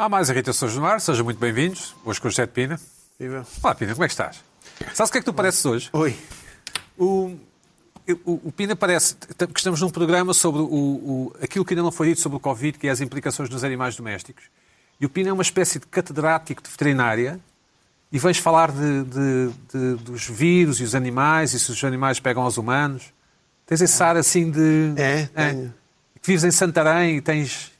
Há mais irritações no ar, sejam muito bem-vindos. Hoje com o José de Pina. Viva. Olá, Pina, como é que estás? Sabes o que é que tu pareces hoje? Oi. O, o, o Pina parece que estamos num programa sobre o, o, aquilo que ainda não foi dito sobre o Covid, que é as implicações nos animais domésticos. E o Pina é uma espécie de catedrático de veterinária e vens falar de, de, de, dos vírus e os animais e se os animais pegam aos humanos. Tens esse ar assim de. É, tenho. que vives em Santarém e tens.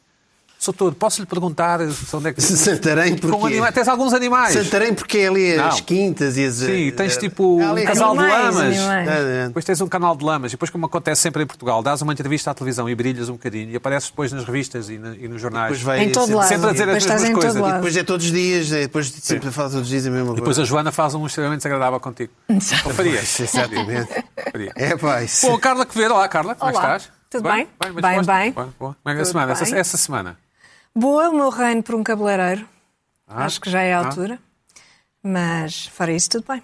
Sou todo, posso lhe perguntar onde é que. Santarém Com porquê? anima... Tens alguns animais. Santarém porque é ali as Não. quintas e as... Sim, tens tipo Há ali um casal de lamas. animais. Ah, Depois tens um canal de lamas. E depois, como acontece sempre em Portugal, dás uma entrevista à televisão e brilhas um bocadinho e apareces depois nas revistas e, na- e nos jornais. Depois vai Em todo sempre- lado. Sempre a dizer as Depois estás mesmas coisas. lado. Depois é todos os dias, é, depois sempre fala todos os dias a mesma Depois coisa. a Joana faz um extremamente desagradável contigo. Não faria. Exatamente. faria. É, pá, isso. Bom, Carla Quevedo, olá Carla, como é que Olá. estás? Tudo bem? Bem, Bem, disposta? bem. Boa. Como é que é a semana? Essa, bem. essa semana? Boa o meu reino por um cabeleireiro. Ah, Acho que já é a ah. altura. Mas fora isso, tudo bem.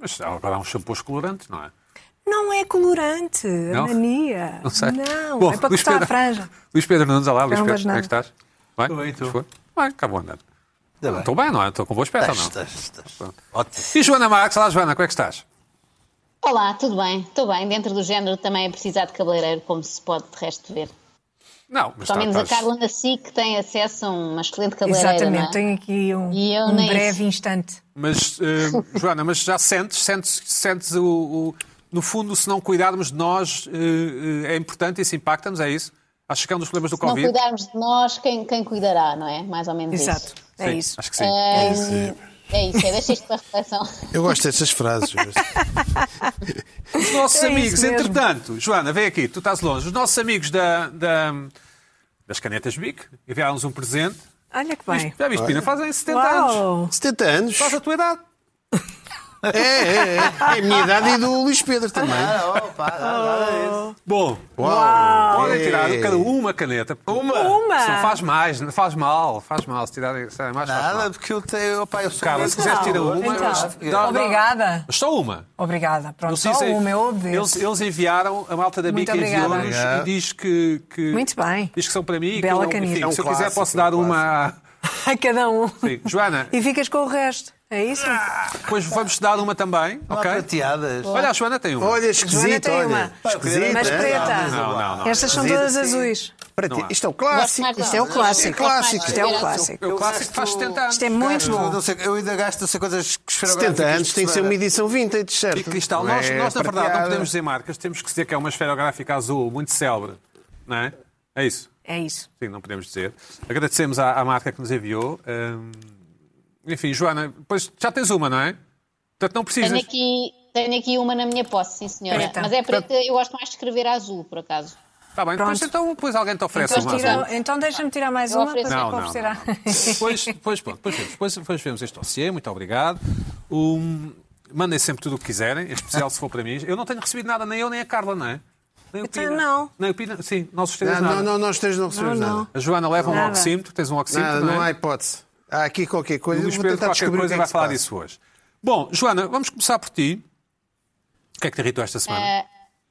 Mas agora há uns shampoos colorantes, não é? Não é colorante, Não? a mania. Não sei. Não, Bom, é para Luís cortar a Pedro- franja. Luís Pedro Nunes, olá, Luís Pedro, como é que estás? Bem? Estou bem, estou. Estou Bem, cá vou andando. Ainda bem. Estou bem, não é? Estou com boa aspecto ou não? Estás, estás. Ótimo. E Joana Marques, olá Joana, como é que estás? Olá, tudo bem? Estou bem. Dentro do género também é precisar de cabeleireiro, como se pode de resto ver. Não, mas Pelo menos a Carla na SIC tem acesso a uma excelente cabeleireira, Exatamente, não é? tenho aqui um, um breve instante. Mas, eh, Joana, mas já sentes, sentes, sentes o, o- No fundo, se não cuidarmos de nós, eh, é importante e isso impacta-nos, é isso? Achas que é um dos problemas do Se não Covid? cuidarmos de nós, quem, quem cuidará, não é? Mais ou menos Exato, isso. é Sim, isso. Acho que sim. É isso. É isso, é, deixa isto para a reflexão. Eu gosto dessas frases. Os nossos É amigos, entretanto, Joana, vem aqui, tu estás longe. Os nossos amigos da, da- das canetas BIC enviaram-nos um presente. Olha que bem. Já viste, Pina? Fazem 70 anos. Uau! 70 anos. Faz a tua idade. É, é, é. É a minha idade e do Luís Pedro também. Bom, Uau. podem É. tirar cada uma caneta. Uma? Uma! Só faz mais, faz mal, faz mal. Se tirarem se tirarem mais, faz mal. Nada, porque eu tenho. Opa, eu sou. Carla, se quiseres tirar uma, Então, mas- dá- dá- obrigada. Mas só uma. Obrigada. Pronto, só dizem- uma, eu eles, obedeço. eles enviaram, a malta da obrigada. enviou-nos e diz que, que- Muito bem. Diz que são para mim e Bela caneta. enfim, É um se eu quiser posso é dar uma. A cada um. Sim. Joana, E ficas com o resto. É isso? depois vamos dar uma também, Não ok? prateadas. Olha, a Joana tem uma. Olha, Joana esquisito, tem olha. uma. Esquisito, Mas é? preta. Não, não, não. Estas são todas sim. azuis. Isto é o Gosto clássico. mais Isto é o clássico. Clássico. Isto é o clássico. É o clássico que faz 70 anos. Isto é muito Eu, bom. eu ainda gasto essa coisas 70 anos tem que ser uma edição vintage, certo? E cristal. Nós, é nós, na verdade, não podemos dizer marcas, temos que dizer que é uma esferográfica azul muito célebre. Não é? É isso. É isso. Sim, não podemos dizer. Agradecemos à, à marca que nos enviou. Enfim, Joana, pois já tens uma, não é? Portanto, não precisas. Tenho aqui, tenho aqui uma na minha posse, sim senhora. Preta. Mas é preta, eu gosto mais de escrever a azul, por acaso. Está bem, depois, Pronto. então, depois alguém te oferece Então, uma tira- azul. então deixa-me tirar mais Eu uma para Não, não, não. Depois, depois, pronto, depois, vemos, depois, depois vemos este dossiê, muito obrigado. Um, mandem sempre tudo o que quiserem, em especial se for para mim. Eu não tenho recebido nada, nem eu nem a Carla, não é? Nem o Então, Pina. não. Nem o Pina, sim, nós os três Não, nada. não, não, nós três não recebemos Não, não. nada. A Joana leva um Nada. oxímetro, tens um oxímetro, Nada, não é? não há hipótese. Há aqui qualquer coisa. Eu Luís Pedro, qualquer coisa, que é vai falar passa. disso hoje. Bom, Joana, vamos começar por ti. O que é que te irritou esta semana? Ah,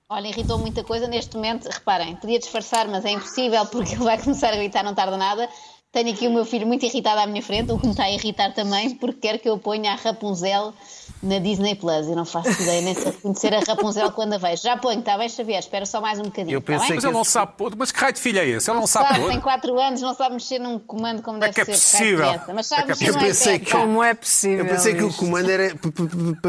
olha, irritou muita coisa neste momento. Reparem, podia disfarçar, mas é impossível porque ele vai começar a gritar, não tarda nada. Tenho aqui o meu filho muito irritado à minha frente, o que me está a irritar também, porque quer que eu ponha a Rapunzel na Disney Plus. Eu não faço ideia nem sei reconhecer a Rapunzel quando a vejo. Já ponho, está bem, Xavier? Espera só mais um bocadinho. Eu pensei bem? Mas ele não sabe pôr. Mas que raio de filho é esse? Ele não sabe Sabe, pôr. tem 4 anos, não sabe mexer num comando como deve que é ser. possível? criança. Mas sabe É que é possível. Eu pensei que-? Como é possível? Eu pensei que o comando era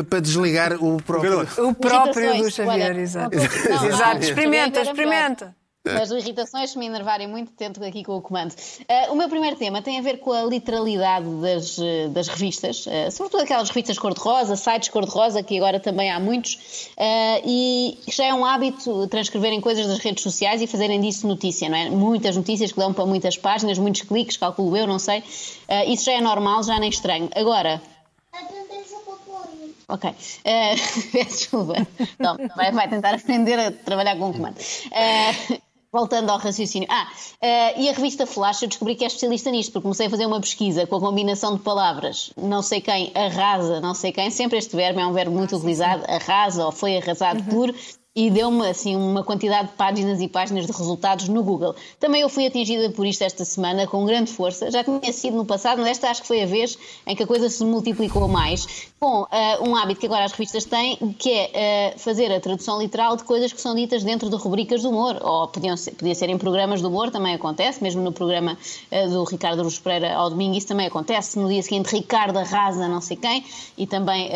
para desligar o próprio. O próprio do Xavier, exato. Exato, experimenta, experimenta. Mas irritações, se me enervarem muito, tento aqui com o comando. Ah, o meu primeiro tema tem a ver com a literalidade das, eh, das revistas, ah, sobretudo aquelas revistas cor-de-rosa, sites cor-de-rosa, que agora também há muitos, ah, e já é um hábito transcreverem coisas das redes sociais e fazerem disso notícia, não é? Muitas notícias que dão para muitas páginas, muitos cliques, calculo eu, não sei. Isso já é normal, já nem estranho. Agora, Ok. Peço desculpa. Então, vai, vai tentar aprender a trabalhar com o comando. Eh, voltando ao raciocínio. Ah, eh, e a revista Flash, eu descobri que é especialista nisto, porque comecei a fazer uma pesquisa com a combinação de palavras. Não sei quem arrasa, não sei quem. Sempre este verbo é um verbo muito utilizado. Arrasa ou foi arrasado por. E deu-me assim uma quantidade de páginas e páginas de resultados no Google. Também eu fui atingida por isto esta semana com grande força. Já tinha sido no passado, mas esta acho que foi a vez em que a coisa se multiplicou mais, com uh, um hábito que agora as revistas têm, que é uh, fazer a tradução literal de coisas que são ditas dentro de rubricas de humor, ou podiam ser, podia ser em programas de humor, também acontece, mesmo no programa uh, do Ricardo Ruz Pereira ao domingo, isso também acontece. No dia seguinte, Ricardo arrasa não sei quem, e também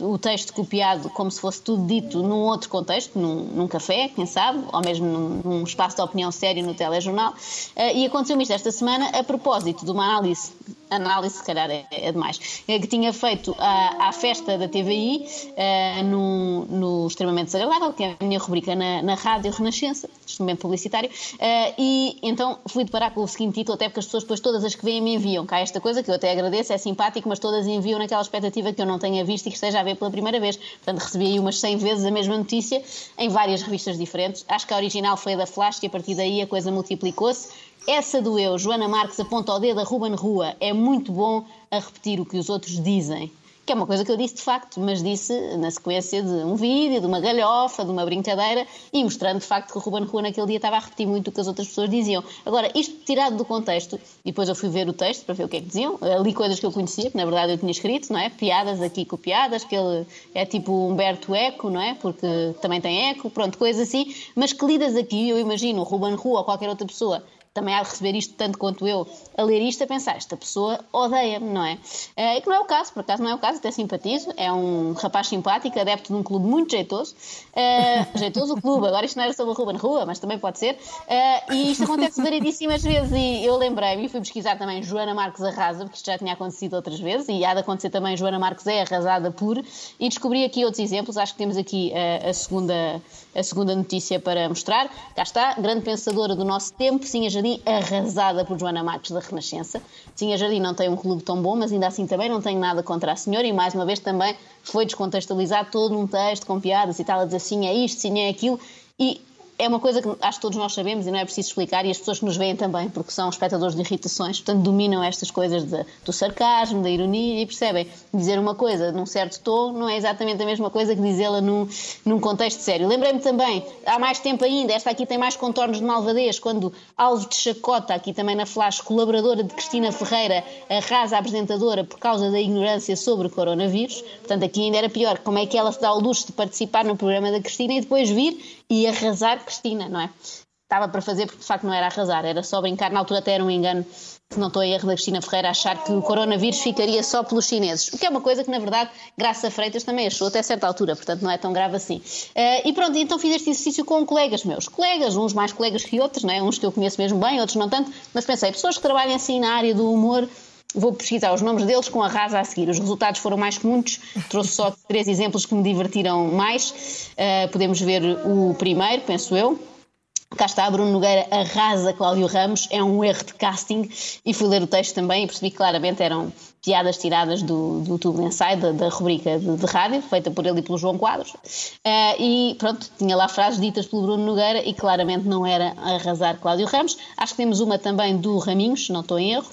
o texto copiado como se fosse tudo dito num outro contexto, num, num café, quem sabe, ou mesmo num, num, espaço de opinião sério no telejornal. Uh, e aconteceu-me isto esta semana a propósito de uma análise. Análise, se calhar é, é demais, é que tinha feito à, à festa da TVI uh, no, no Extremamente Desagradável, que é a minha rubrica na, na Rádio Renascença, momento publicitário, uh, e então fui deparar com o seguinte título, até porque as pessoas depois todas as que vêm me enviam cá esta coisa, que eu até agradeço, é simpático, mas todas enviam naquela expectativa que eu não tenha visto e que esteja a ver pela primeira vez. Portanto, recebi aí umas 100 vezes a mesma notícia em várias revistas diferentes. Acho que a original foi da Flash e a partir daí a coisa multiplicou-se. Essa do eu, Joana Marques aponta o dedo a Ruben Rua, é muito bom a repetir o que os outros dizem. Que é uma coisa que eu disse de facto, mas disse na sequência de um vídeo, de uma galhofa, de uma brincadeira e mostrando de facto que o Ruben Rua naquele dia estava a repetir muito o que as outras pessoas diziam. Agora, isto tirado do contexto, e depois eu fui ver o texto para ver o que é que diziam, li coisas que eu conhecia, que na verdade eu tinha escrito, não é? Piadas aqui copiadas, que ele é tipo Humberto Eco, não é? Porque também tem eco, pronto, coisas assim, mas que lidas aqui, eu imagino o Ruben Rua ou qualquer outra pessoa também há de receber isto tanto quanto eu a ler isto, a pensar, esta pessoa odeia-me, não é? É que não é o caso, por acaso não é o caso, até simpatizo, é um rapaz simpático, adepto de um clube muito jeitoso, uh, jeitoso o clube, agora isto não era sobre o Ruben Rua, mas também pode ser, uh, e isto acontece variedíssimas vezes, e eu lembrei-me e fui pesquisar também Joana Marques arrasa, porque isto já tinha acontecido outras vezes, e há de acontecer também Joana Marques é arrasada por, e descobri aqui outros exemplos, acho que temos aqui uh, a, segunda, a segunda notícia para mostrar, cá está, grande pensadora do nosso tempo, sim, a Jardim arrasada por Joana Marques da Renascença. Tinha Jardim não tem um clube tão bom, mas ainda assim também não tenho nada contra a senhora e mais uma vez também foi descontextualizado todo um texto com piadas e tal, a dizer sim é isto, sim é aquilo. E é uma coisa que acho que todos nós sabemos e não é preciso explicar, e as pessoas que nos veem também, porque são espectadores de irritações, portanto dominam estas coisas de, do sarcasmo, da ironia e percebem. Dizer uma coisa num certo tom não é exatamente a mesma coisa que dizê-la num, num contexto sério. Lembrei-me também, há mais tempo ainda, esta aqui tem mais contornos de malvadez, quando Alves de Chacota, aqui também na Flash, colaboradora de Cristina Ferreira, arrasa a apresentadora por causa da ignorância sobre o coronavírus. Portanto, aqui ainda era pior. Como é que ela se dá o luxo de participar no programa da Cristina e depois vir e arrasar Cristina, não é? Estava para fazer porque de facto não era arrasar, era só brincar. Na altura até era um engano, se não estou em erro, da Cristina Ferreira achar que o coronavírus ficaria só pelos chineses. O que é uma coisa que, na verdade, Graça Freitas também achou até certa altura, portanto não é tão grave assim. Uh, e pronto, então fiz este exercício com colegas meus. Colegas, uns mais colegas que outros, não é? uns que eu conheço mesmo bem, outros não tanto, mas pensei, pessoas que trabalham assim na área do humor Vou pesquisar os nomes deles com a rasa a seguir. Os resultados foram mais que muitos, trouxe só três exemplos que me divertiram mais. Uh, podemos ver o primeiro, penso eu. Cá está, Bruno Nogueira arrasa Cláudio Ramos, é um erro de casting e fui ler o texto também e percebi que claramente eram piadas tiradas do, do Tubo Inside, da, da rubrica de, de, rádio, feita por ele e pelo João Quadros. Uh, e pronto, tinha lá frases ditas pelo Bruno Nogueira e claramente não era arrasar Cláudio Ramos. Acho que temos uma também do Raminhos, não estou em erro.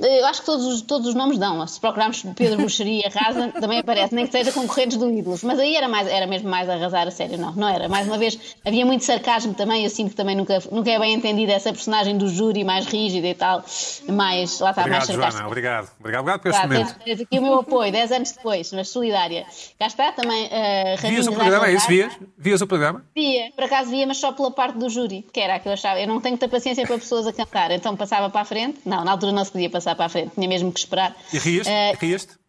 Eu acho que todos, os, todos os nomes dão. Se procurarmos Pedro Bruxaria Rasa, também aparece, nem que seja concorrentes do Ídolos. Mas aí era, mais, era mesmo mais arrasar a sério, não, não era. Mais uma vez, havia muito sarcasmo também. Eu sinto que também nunca, nunca é bem entendida essa personagem do júri mais rígida e tal. Mais, lá está, obrigado, mais sarcástica. Joana, obrigado. Obrigado, obrigado por este claro, momento. Tens, tens aqui o meu apoio, 10 anos depois, mas solidária. Cá está também. Uh, vias o programa, é isso? Vias? Vias o programa? Via, por acaso via, mas só pela parte do júri, que era a que eu achava. Eu não tenho muita paciência para pessoas a cantar, então passava para a frente. Não, na altura não se podia passar para a frente, tinha mesmo que esperar. E rieste? Uh, rieste?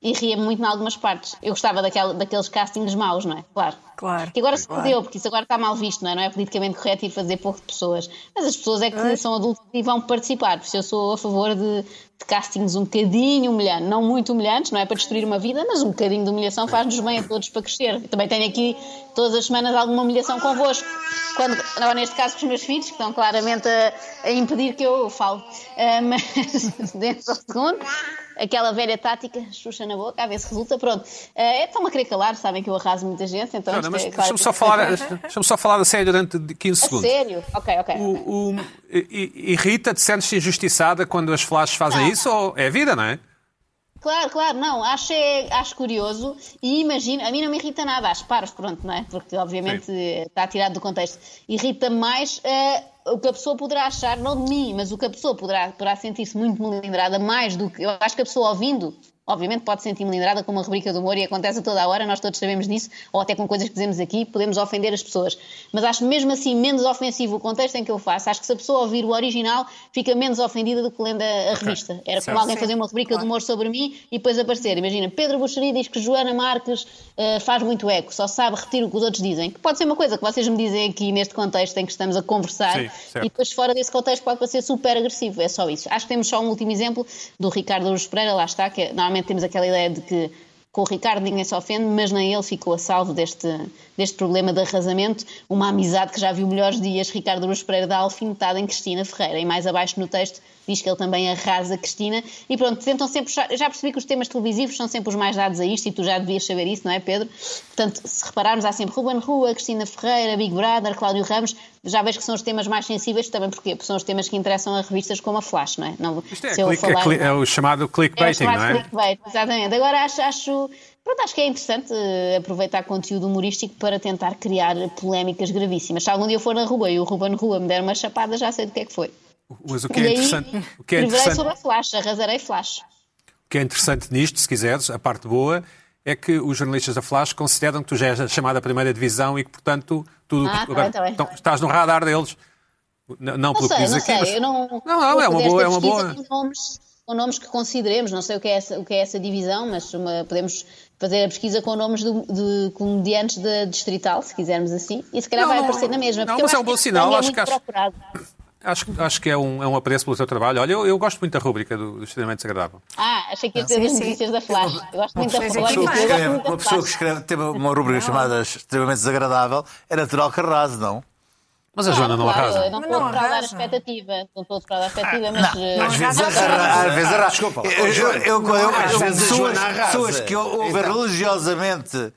E ria muito em algumas partes. Eu gostava daquela, daqueles castings maus, não é? Claro. Claro. Que agora se claro. perdeu, porque isso agora está mal visto, não é? Não é politicamente correto ir fazer pouco de pessoas. Mas as pessoas é que é. são adultos e vão participar. Por isso eu sou a favor de, de castings um bocadinho humilhantes. Não muito humilhantes, não é para destruir uma vida, mas um bocadinho de humilhação faz-nos bem a todos para crescer. Eu também tenho aqui todas as semanas alguma humilhação convosco. Quando, não, neste caso com os meus filhos, que estão claramente a, a impedir que eu fale. Uh, mas dentro do segundo aquela velha tática, xuxa na boca, a ver se resulta. Pronto, é, estão-me a querer calar, sabem que eu arraso muita gente, então. Não, não, mas é, claro, deixa-me só, falar, deixa só falar a sério durante 15 segundos. A sério? Ok, ok. O, o, irrita-te, sentes-te injustiçada quando as flashes fazem não. Isso? É vida, não é? Claro, claro, não, acho, é, acho curioso e imagino, a mim não me irrita nada, acho paros, pronto, não é? Porque obviamente eh, está tirado do contexto. Irrita mais eh, o que a pessoa poderá achar, não de mim, mas o que a pessoa poderá, poderá sentir-se muito melindrada, mais do que. Eu acho que a pessoa ouvindo, obviamente pode sentir melindrada com uma rubrica de humor e acontece a toda a hora, nós todos sabemos disso, ou até com coisas que dizemos aqui, podemos ofender as pessoas. Mas acho mesmo assim menos ofensivo o contexto em que eu faço. Acho que se a pessoa ouvir o original, fica menos ofendida do que lendo a, a revista. Era Certo. como alguém Sim, fazer uma rubrica de humor sobre mim e depois aparecer. Imagina, Pedro Buxeri diz que Joana Marques eh, faz muito eco, só sabe repetir o que os outros dizem. Que pode ser uma coisa que vocês me dizem aqui neste contexto em que estamos a conversar Sim, e depois fora desse contexto pode parecer super agressivo. É só isso. Acho que temos só um último exemplo do Ricardo Aruz Pereira, lá está, que é- normalmente temos aquela ideia de que com o Ricardo ninguém se ofende, mas nem ele ficou a salvo deste, deste problema de arrasamento. Uma amizade que já viu melhores dias, Ricardo Aruz Pereira dá alfinetada em Cristina Ferreira. E mais abaixo no texto diz que ele também arrasa Cristina. E pronto, tentam sempre. Já percebi que os temas televisivos são sempre os mais dados a isto e tu já devias saber isso, não é, Pedro? Portanto, se repararmos, há sempre Ruben Rua, Cristina Ferreira, Big Brother, Cláudio Ramos. Já vejo que são os temas mais sensíveis também, porque são os temas que interessam a revistas como a Flash, não é? Não, Isto é, click- é falar- cli- é o chamado é o clickbaiting, não chamado é? clickbait, exatamente. Agora acho, acho, pronto, acho que é interessante eh, aproveitar conteúdo humorístico para tentar criar polémicas gravíssimas. Se algum dia eu for na rua e o Ruben Rua me der uma chapada, já sei do que é que foi. Mas o que e é aí, interessante, o que é escreverei interessante, sobre a flash, arrasarei flash. o que é interessante nisto, se quiseres, a parte boa, é que os jornalistas da Flash consideram que tu já és a chamada primeira divisão e que, portanto, tu Ah, tá bem, tá bem. então, estás no radar deles. N- Não, Não pelo que sei, dizes não aqui, sei. mas- Eu não, Não, não, é uma boa, é uma boa. Com nomes, com nomes que consideremos, não sei o que é essa, o que é essa divisão, mas uma- podemos fazer a pesquisa com nomes do- de comediantes da Distrital, se quisermos assim, e se calhar Não, vai não, aparecer na mesma. não, mas é um bom que sinal, é acho que acho- procurado. Acho, acho que é um, é um apreço pelo teu trabalho. Olha, eu, eu gosto muito da rúbrica do, do Extremamente Desagradável. Ah, achei que ia ter as notícias da Flash. Eu gosto muito da aqui Eu mais. gosto Escreve- uma pessoa que escreve, teve uma rubrica chamada extremamente desagradável, é natural que arrase, não? Mas a Joana não claro, arrasa. Eu não estou não a defraudar a expectativa. Não estou a defraudar a expectativa, mas. eh, Às vezes arrasa. Às vezes arrasa. Desculpa, eu- às vezes a pessoas- Joana arrasa. Pessoas que ouvem Então. religiosamente,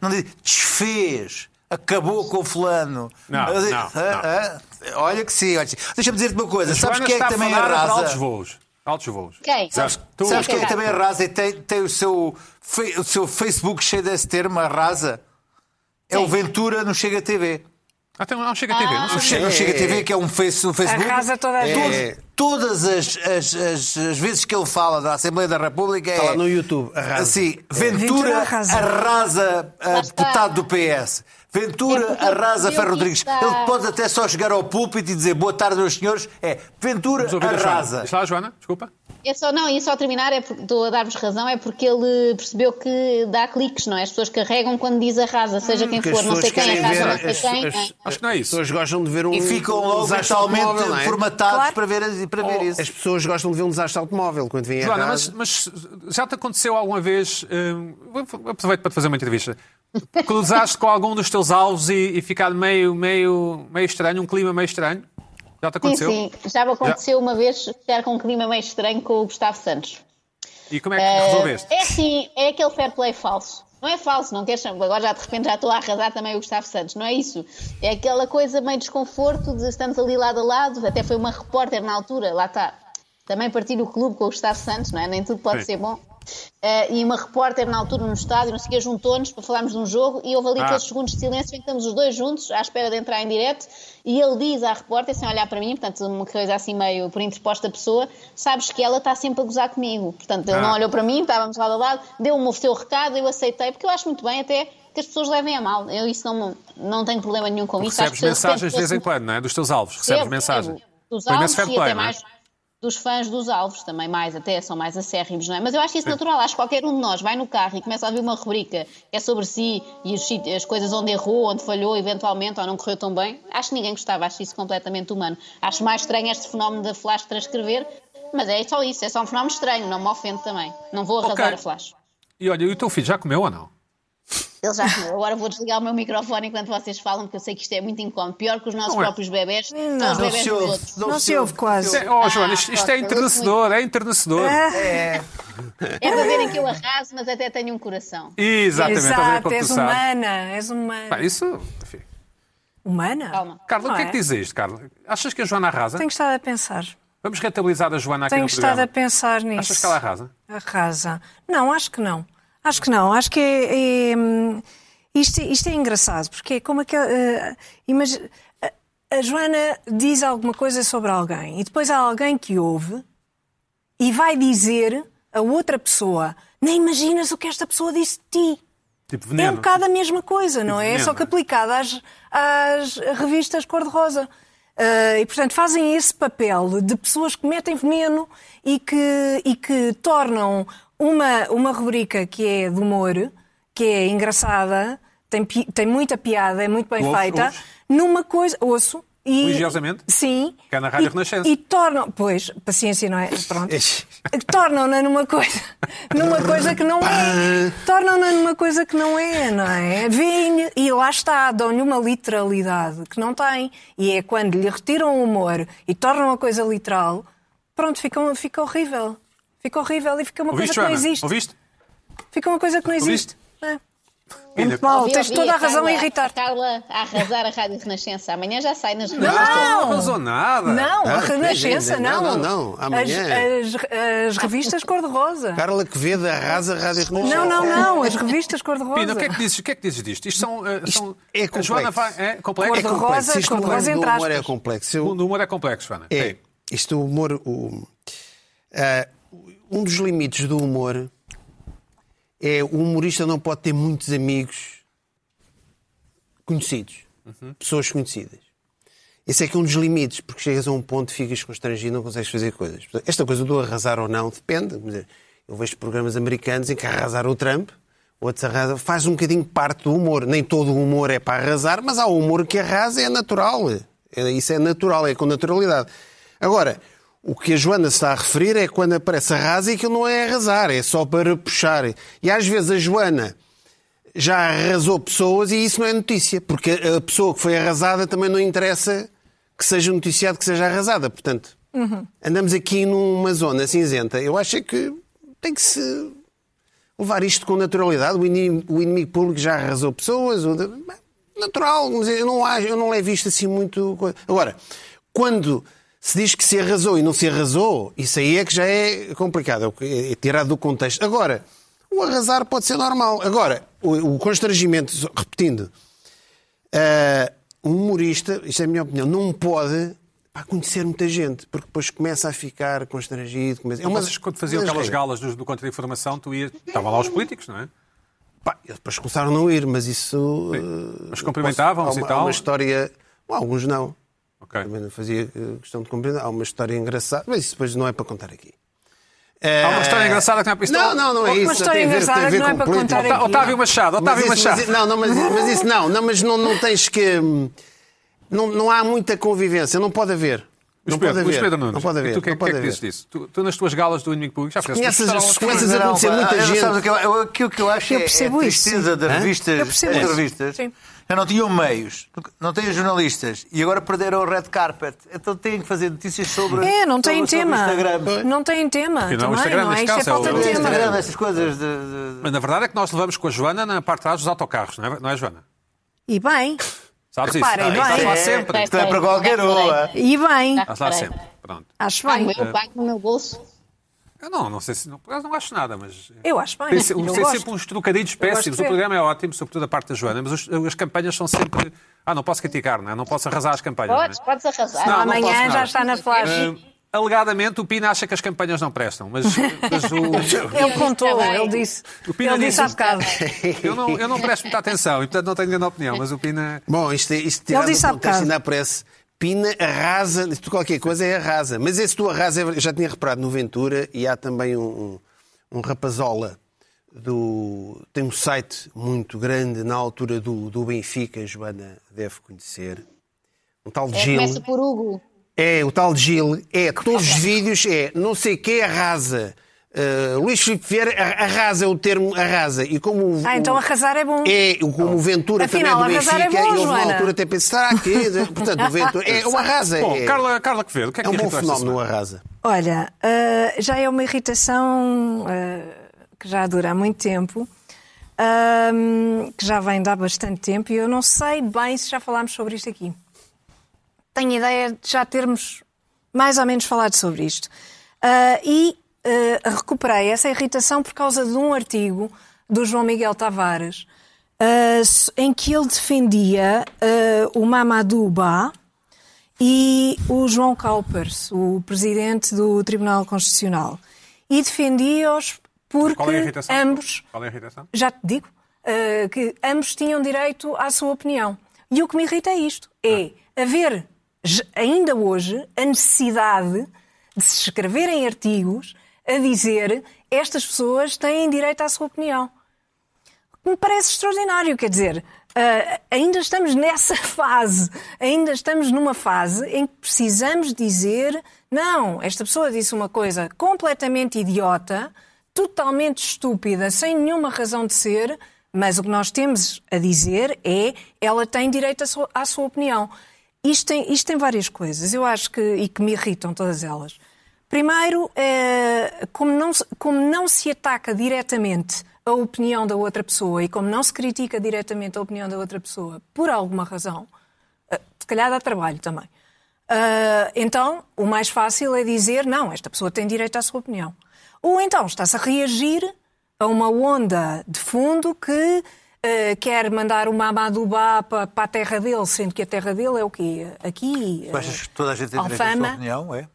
não dizem desfez, acabou com o fulano. Não, digo, não, "Ah, ah, Olha que sim, olha que sim. Deixa-me dizer-te uma coisa. Sabes quem é que também para altos arrasa? voos. Altos voos. Quem? Sabes, tu, Sabes quem é que também arrasa e tem, tem o, seu, o seu Facebook cheio desse termo, arrasa? É o? Ventura no Chega TV. Ah, tem, não, chega a TV. Não O sei. Chega, o Chega TV, que é um, face, um Facebook. Arrasa toda a Todos- gente. Todas as, as, as, as vezes que ele fala da Assembleia da República é. Está lá no YouTube, arrasa. Assim, Ventura Ventura arrasa. arrasa a está. deputado do PS. Ventura É porque arrasa ele Ferro Rodrigues. está- Ele pode até só chegar ao púlpito e dizer boa tarde, meus senhores. É Ventura Vamos ouvir a Joana. arrasa. Diz lá, Joana, desculpa. É só, não, e só terminar, é porque estou a dar-vos razão, é porque ele percebeu que dá cliques, não é? As pessoas carregam quando diz arrasa, seja quem Porque for, as não sei quem, arrasa, não sei as- quem. as- é. Acho que não é As isso. pessoas gostam de ver um. E ficam um logo desastre automóvel, é? formatados Claro. para ver, para ver isso. As pessoas gostam de ver um desastre automóvel quando vêm a Joana, mas, casa. mas já te aconteceu alguma vez, hum, aproveito para te fazer uma entrevista, cruzaste com algum dos teus alvos e, e ficar meio, meio, meio estranho, um clima meio estranho? Já te Sim, aconteceu? sim. Já me aconteceu uma vez estar com um clima meio estranho com o Gustavo Santos. E como é que resolveste? É assim, é aquele fair play falso. Não é falso, não queres chamar. Agora já de repente já estou a arrasar também o Gustavo Santos. Não é isso. É aquela coisa meio desconforto de estamos ali lado a lado. Até foi uma repórter na altura, lá está. Também partir o clube com o Gustavo Santos, não é? Nem tudo pode Sim. ser bom. Eh, e uma repórter na altura no estádio, não sei o que, juntou-nos para falarmos de um jogo e houve ali Ah. aqueles segundos de silêncio em que estamos os dois juntos à espera de entrar em direto e ele diz à repórter, sem olhar para mim, portanto uma coisa assim meio por interposta pessoa, sabes que ela está sempre a gozar comigo. Portanto, ele Ah. não olhou para mim, estávamos lado a lado, deu-me o seu recado, eu aceitei, porque eu acho muito bem até que as pessoas levem a mal. Eu isso não, não tenho problema nenhum com isso. Recebes mensagens de vez em quando, não é? Dos teus alvos, recebes Recebo, mensagens. Dos alvos e até não é? Dos fãs dos alvos, também mais, até são mais acérrimos, não é? Mas eu acho isso natural, acho que qualquer um de nós vai no carro e começa a ouvir uma rubrica que é sobre si e os as coisas onde errou, onde falhou eventualmente ou não correu tão bem, acho que ninguém gostava, acho isso completamente humano. Acho mais estranho este fenómeno da Flash transcrever, mas é só isso, é só um fenómeno estranho, não me ofende também. Não vou arrasar Ok. a Flash. E olha, e o teu filho já comeu ou não? Ele já comeu. Agora vou desligar o meu microfone enquanto vocês falam, porque eu sei que isto é muito incómodo. Pior que os nossos Não é. próprios bebés, são os Não. bebés se dos ouve, outros. Não se ouve quase. É, oh, Joana, isto, isto é Ah, enternecedor, é enternecedor. É. É para verem que eu arraso, mas até tenho um coração. Exatamente, Exato, és humana, és humana. Pá, isso, enfim. Humana? Calma. Carla, o que é Não que diz isto, Carla? Achas que a Joana arrasa? Tenho estado a pensar. Vamos rentabilizar a Joana aqui Tenho no estado programa. a pensar nisso. Achas que ela arrasa? Arrasa. Não, acho que não. Acho que não. Acho que é. é, hum, isto, isto é engraçado, porque é como aquela. eh, imagi- a, Joana diz alguma coisa sobre alguém e depois há alguém que ouve e vai dizer a outra pessoa: Nem imaginas o que esta pessoa disse de ti. Tipo É um bocado a mesma coisa, não é? veneno, Só que é? aplicada às, às revistas cor-de-rosa. Ah, e, portanto, fazem esse papel de pessoas que metem veneno e que, e que tornam uma, uma rubrica que é de humor, que é engraçada, tem, tem muita piada, é muito bem Ouves- feita, ouves? numa coisa. Ouço. E, Religiosamente? Sim. Que é na Rádio e, Renascença. E tornam. Pois, paciência, não é? Pronto tornam-na numa coisa, numa coisa que não é. Tornam-na numa coisa que não é, não é? Vêem e lá está, dão-lhe uma literalidade que não tem. E é quando lhe retiram o humor e tornam a coisa literal, pronto, fica, fica horrível. Fica horrível e fica uma Ouviste, coisa que não existe. Ouviste? Fica uma coisa que não existe. É. Muito mal, Ouvi, tens ouvi toda a Carla- razão a irritar. A Carla a arrasar a Rádio Renascença. Amanhã já sai nas Não, revistas. não arrasou nada. Não, a Ah, Renascença, não, não. não, não, amanhã. As, as- as revistas cor-de-rosa. Carla Quevedo arrasa a Rádio Renascença. Não, não, não, as revistas cor-de-rosa. Pina, o que é que dizes, o que é que dizes disto? Isto são. eh, são é a Joana complexo. vai. É complexo? Cor É de complexo. rosa, Isto no cor-de-rosa mundo do entre humor é aspas. complexo. O Eu- do humor é complexo, Joana. É, isto o humor. o- ah, um dos limites do humor é o humorista não pode ter muitos amigos conhecidos, pessoas conhecidas. Esse é que é um dos limites, porque chegas a um ponto, ficas constrangido, não consegues fazer coisas. Esta coisa do arrasar ou não depende. Eu vejo programas americanos em que arrasar o Trump, outros arrasam, faz um bocadinho parte do humor. Nem todo o humor é para arrasar, mas há o humor que arrasa, é natural. É- Isso é natural, é com naturalidade. Agora, o que a Joana está a referir é quando aparece arrasa e que não é arrasar, é só para puxar. E às vezes a Joana já arrasou pessoas e isso não é notícia, porque a pessoa que foi arrasada também não interessa que seja noticiado que seja arrasada. Portanto, andamos aqui numa zona cinzenta. Eu acho é que tem que se levar isto com naturalidade. O inimigo, público já arrasou pessoas. Natural, mas eu não, eu não levo isto assim muito. Agora, quando se diz que se arrasou e não se arrasou, isso aí é que já é complicado, é é tirado do contexto. Agora, o arrasar pode ser normal. Agora, o, o constrangimento, repetindo, ah, um humorista, isto é a minha opinião, não pode pá, conhecer muita gente, porque depois começa a ficar constrangido. Começa... É uma- Vocês, quando faziam aquelas galas do, do Contra-Informação, tu ias. Estavam lá os políticos, não é? Pá, eles depois começaram a não ir, mas isso. eh, Mas cumprimentavam-se posso- há e tal? Há uma história. Bom, alguns não. Ok. Também não fazia eh, questão de cumprimentar. Há uma história engraçada, mas isso depois não é para contar aqui. Há uma história engraçada que não é para isto. Não, não, não é Uma isso. história tem a ver, engraçada tem que não é para contar aqui. Otávio Machado, Mas Otávio isso, Machado. mas, não, não, mas, mas isso não, não, mas não, não tens que. Não, não há muita convivência, não pode haver. Não Pedro, pode haver. Pedro Nunes, Não pode haver. E tu o que, é- que é que dizes disso? Tu, tu nas tuas galas do inimigo público já fizeste Conheces uma as- história- começas a conhecer pá, muita gente. Sabes o que eu, eu, aquilo que eu acho Eu é, é a percebo isso. tristeza das revistas. Eu percebo das isso. revistas. Sim. Já não tinham meios, não têm jornalistas e agora perderam o red carpet. Então têm que fazer notícias sobre. É, não tem sobre, sobre tema. o Instagram. Não tem tema. Porque não, o também, Instagram, não é? Isto é caso, é falta o- de O tema. Instagram, essas coisas de- de- Mas na verdade é que nós levamos com a Joana na parte de trás dos autocarros, não é, não é Joana? E bem, Sabes Reparem, isso? bem. Estás lá É, sempre. Isto é para qualquer uma. e bem. Estás lá sempre. Pronto. Acho bem. eu, pago no meu bolso. Eu não, não sei se. Não, por acaso não acho nada, mas. Eu acho bem. Tem, se- Eu tem gosto. sempre uns trocadilhos péssimos. O programa é ótimo, sobretudo a parte da Joana, mas os- as campanhas são sempre. Ah, não posso criticar, não é? Não posso arrasar as campanhas. Podes, não é? podes arrasar. Não, não Amanhã posso já está na flash. Ah, alegadamente, o Pina acha que as campanhas não prestam, mas, mas o, Ele contou, ele disse. O Pina Ele disse há disse- bocado. eu, não, eu não presto muita atenção e, portanto, não tenho grande opinião, mas o Pina. Bom, isto, é- isto tirado disse do há contexto bocado. ainda aparece. Pina arrasa, isto qualquer coisa é arrasa. Mas esse do arrasa, eu já tinha reparado no Ventura e há também um, um, um rapazola do. Tem um site muito grande na altura do, do Benfica, a Joana deve conhecer. Um tal de É, Gil. começa por Hugo. É, o tal de Gil. É, todos os vídeos é não sei que arrasa. Uh, Luís Filipe Vieira arrasa o termo arrasa. E como o- Ah, então arrasar é bom. é, o- como o Ventura Afinal, também é do é Benfica, bom, e houve uma altura até pensei, será que? Portanto, o Ventura. É, o arrasa. Bom, é, Carla, Carla Quevedo, o que é que é um bom fenómeno o arrasa. Olha, ah, já é uma irritação ah, que já dura há muito tempo, ah, que já vem de há bastante tempo, e eu não sei bem se já falámos sobre isto aqui. Tenho ideia de já termos mais ou menos falado sobre isto. E ah, recuperei essa irritação por causa de um artigo do João Miguel Tavares, ah, em que ele defendia ah, o Mamadou Ba e o João Calpers, o presidente do Tribunal Constitucional. E defendia-os porque é a irritação? ambos é já te digo, eh, que ambos tinham direito à sua opinião. E o que me irrita é isto: é haver, j- ainda hoje, a necessidade de se escreverem artigos a dizer estas pessoas têm direito à sua opinião. Me parece extraordinário, quer dizer, ah, ainda estamos nessa fase, ainda estamos numa fase em que precisamos dizer: não, esta pessoa disse uma coisa completamente idiota, totalmente estúpida, sem nenhuma razão de ser, mas o que nós temos a dizer é ela tem direito à sua, à sua opinião. Isto tem, isto tem várias coisas, eu acho que, e que me irritam todas elas. Primeiro, eh, como, não, se- como não se ataca diretamente a opinião da outra pessoa e como não se critica diretamente a opinião da outra pessoa por alguma razão, eh, se calhar dá trabalho também. Ah, então, o mais fácil é dizer: não, esta pessoa tem direito à sua opinião. Ou então está-se a reagir a uma onda de fundo que eh, quer mandar uma Amadubá para, para a terra dele, sendo que a terra dele é o quê? Aqui. Tu achas que toda a gente tem direito à sua opinião? É?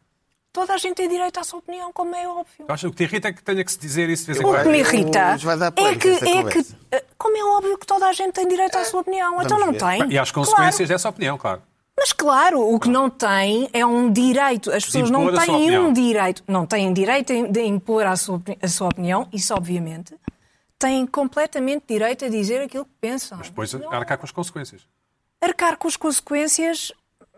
Toda a gente tem direito à sua opinião, como é óbvio. Acho que o que te irrita é que tenha que se dizer isso de vez em O quando. que me irrita é polémica que, é que, eh, como é óbvio que toda a gente tem direito à sua opinião, então não ver. tem. E às consequências Claro. dessa opinião, claro. Mas claro, o que não tem é um direito. As pessoas não têm um direito, não têm direito de impor a sua, a sua opinião, isso obviamente. Têm completamente direito a dizer aquilo que pensam. Mas depois Não. arcar com as consequências. Arcar com as consequências.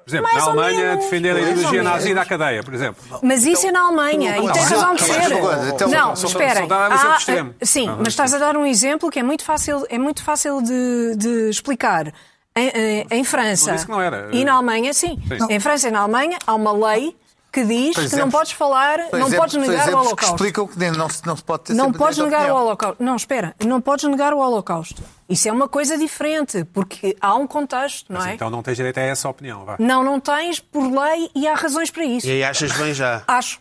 Por exemplo, Mais na Alemanha, defender a ideologia nazi da cadeia, por exemplo. Mas isso é na Alemanha e não, tem razão de ser. não, então- esperem. Sim, mas estás a dar um exemplo que é muito fácil, é muito fácil de, de explicar. Em, em- em França Não não era. e na Alemanha, sim. Em França e na Alemanha há uma lei que diz São que não podes falar, não exemplos- podes negar o exemplos que Holocausto. explicam que não se, não se pode ter Não podes negar o opinião. Holocausto. Não, espera, não podes negar o Holocausto. Isso é uma coisa diferente, porque há um contexto, não Mas é? então não tens direito a essa opinião. Vá. Não, não tens por lei e há razões para isso. E aí achas bem já. Acho.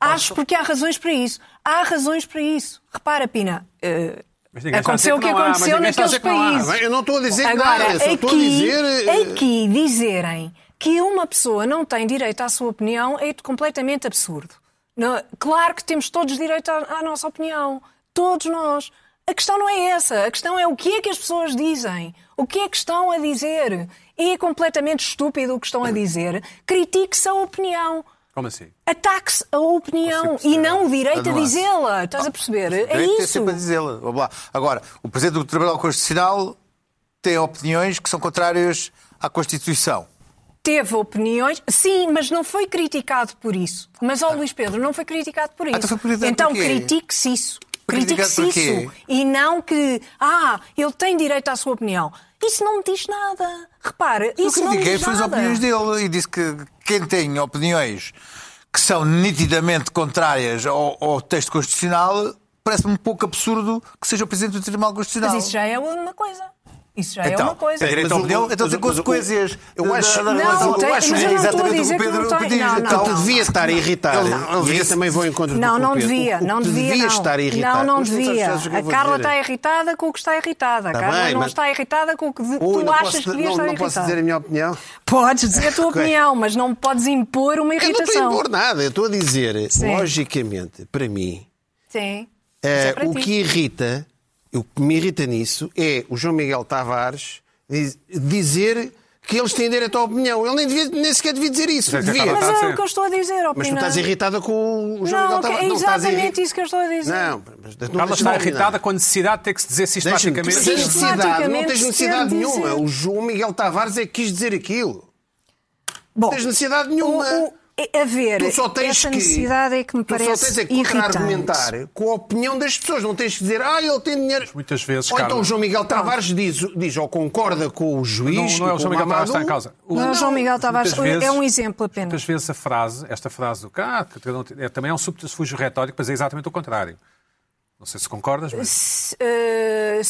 Acho porque há razões para isso. Há razões para isso. Repara, Pina, eh, a aconteceu o que que há, aconteceu a naqueles não há. países. Eu não estou a dizer que Agora, nada, eu só estou a aqui, dizer. eh, aqui dizerem que uma pessoa não tem direito à sua opinião é completamente absurdo. Não- claro que temos todos direito à, à nossa opinião. Todos nós. A questão não é essa. A questão é o que é que as pessoas dizem. O que é que estão a dizer. É completamente estúpido o que estão a dizer. Critique-se a opinião. Como assim? Ataque-se a opinião e não o direito a dizê-la. Estás a perceber? É Direito ter isso. sempre a dizê-la. Agora, o Presidente do Tribunal Constitucional tem opiniões que são contrárias à Constituição. Teve opiniões, sim, mas não foi criticado por isso. Mas, ó Luís Pedro, não foi criticado por isso. então criticado então quê? critique-se isso. Critique-se isso. E não que, ah, ele tem direito à sua opinião. Isso não me diz nada. Repare, Eu isso não me critiquei diz foi as nada. opiniões dele e disse que quem tem opiniões que são nitidamente contrárias ao, ao texto constitucional parece-me um pouco absurdo que seja o Presidente do Tribunal Constitucional. Mas isso já é uma coisa. Isso já é Então, uma coisa. então mas tem o- mas o- consequências. eu acho- da- da Não, tem- Eu acho mas que eu é não estou a exatamente o dizer que Pedro não tem. diz. Não, não. Então, Tu devia estar. Ele não- devia- também vou em contra do Não, não Pedro. devia, não devia. estar a irritar. Não, não devia. A Carla dizer? está irritada com o que está irritada. A Tá Carla não está irritada com o que tu achas que devias não, estar não posso irritada. dizer a minha opinião? Podes dizer a tua opinião, mas não me podes impor uma Eu não estou a irritação. impor nada. Eu estou a dizer, logicamente, para mim, eh, é o que irrita, o que me irrita nisso é o João Miguel Tavares diz- dizer que eles têm direito à opinião. Ele nem, devia, nem sequer devia dizer isso. Mas é Devia. Mas é o que eu estou a dizer, ó Mas tu estás irritada com o João Não, Miguel que Tavares. é exatamente isso que eu estou a dizer. Não, mas não deixa-me está irritada com a necessidade de ter que se dizer sistematicamente. Não tens necessidade, não Sistematicamente tens necessidade nenhuma. dizer. O João Miguel Tavares é que quis dizer aquilo. Bom, Não tens necessidade nenhuma. o, o, é- a ver, Tu só tens essa que, necessidade é que me tu só parece tens é que irritante. contra-argumentar com a opinião das pessoas. Não tens que dizer, ah, ele tem dinheiro. Muitas vezes, Ou então o João Miguel Tavares diz, diz ou concorda com o juiz. Não, não é o João Miguel Tavares que está em causa. O- Não, João Miguel Tavares vezes- é um exemplo apenas. Muitas vezes a frase, esta frase do cá, tem- é, também é um subterfúgio retórico, mas é exatamente o contrário. Não sei se concordas, mas S- eh,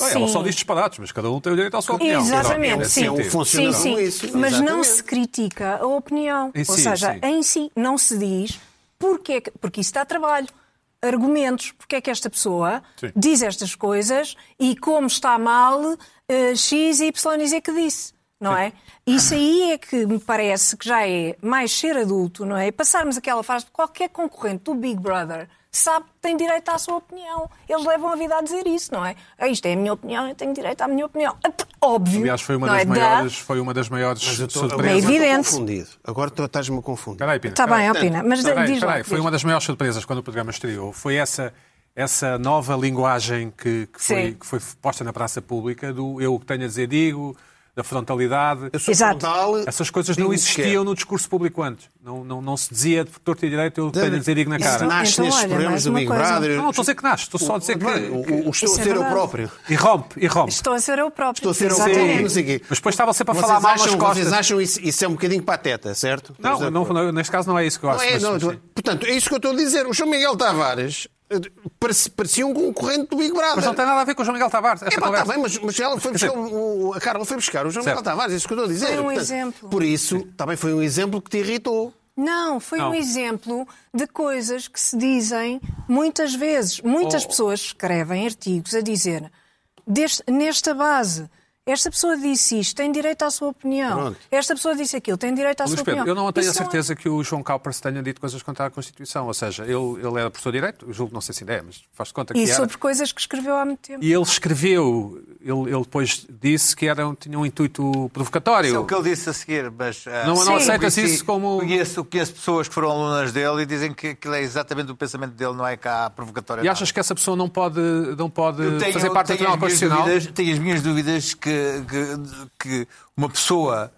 Não, ela só Sim. diz disparados, mas cada um tem o direito à sua opinião. Exatamente, Nesse sim. É um funciona sim, sim. isso, Mas não se critica a opinião. Em Ou si, seja, sim. em si não se diz porque, é que- porque isso dá trabalho. Argumentos, porque é que esta pessoa Sim. diz estas coisas e como está mal eh, X, Y e Z que disse, não é? Isso aí é que me parece que já é mais ser adulto, não é? Passarmos aquela fase de qualquer concorrente do Big Brother sabe que tem direito à sua opinião. Eles levam a vida a dizer isso, não é? Ah, Isto é a minha opinião, eu tenho direito à minha opinião. Ah, Óbvio. Aliás, foi uma das é? Maiores, foi uma das maiores Mas eu estou, surpresas. É evidente. confundido. Agora tu estás-me a confundir. Pina. Está bem, opina. Mas Espera aí, diz espera lá. Foi diz. uma das maiores surpresas quando o programa estreou. Foi essa, essa nova linguagem que, que foi, que foi posta na praça pública do eu o que tenho a dizer digo, da frontalidade. Eu sou Exato. frontal, Essas coisas não existiam quero. no discurso público antes. Não, não, não se dizia de torto e direito eu tenho a dizer digo na Isso cara. nasce Então, nestes olha, programas do Big. Brother. Não, não estou a dizer que nasce, estou só a dizer que. O, o, o estou Isso a é ser eu próprio. E rompe, e rompe. Estou a ser eu próprio. Estou a ser eu próprio, não sei o quê. Mas depois estava sempre a falar mal nas acham, costas. vocês acham isso, isso é um bocadinho pateta, certo? Não, não, neste caso não é isso que eu acho. Não é, portanto, é isso que eu estou a dizer. O João Miguel Tavares parecia um concorrente do Big Brother. Mas não tem nada a ver com o João Miguel Tavares. Esta É, pá, tá conversa. bem, mas, mas ela foi buscar, o, a Carla foi buscar o João Certo. Miguel Tavares, é isso que eu estou a dizer. Foi um Portanto, exemplo. Por isso, também foi um exemplo que te irritou. Não, foi Não. um exemplo de coisas que se dizem muitas vezes. Muitas Oh. pessoas escrevem artigos a dizer deste- nesta base. Esta pessoa disse isto, tem direito à sua opinião. Pronto. Esta pessoa disse aquilo, tem direito à Luís sua Pedro, opinião. eu não tenho a Isso é- certeza que o João Calpers tenha dito coisas contra a Constituição. Ou seja, ele, ele era professor de Direito, eu julgo, não sei se ainda é, mas faz de conta que E era. sobre coisas que escreveu há muito tempo. E ele escreveu, ele, ele depois disse que era, tinha um intuito provocatório. Isso é o que ele disse a seguir, mas. ah, Não- não conheci- isso como. Conheço, conheço pessoas que foram alunas dele e dizem que aquilo é exatamente o pensamento dele, não é cá provocatório. E achas que essa pessoa não pode, não pode tenho- fazer parte do Tribunal Constitucional? dúvidas- tenho as minhas dúvidas que, que, que uma pessoa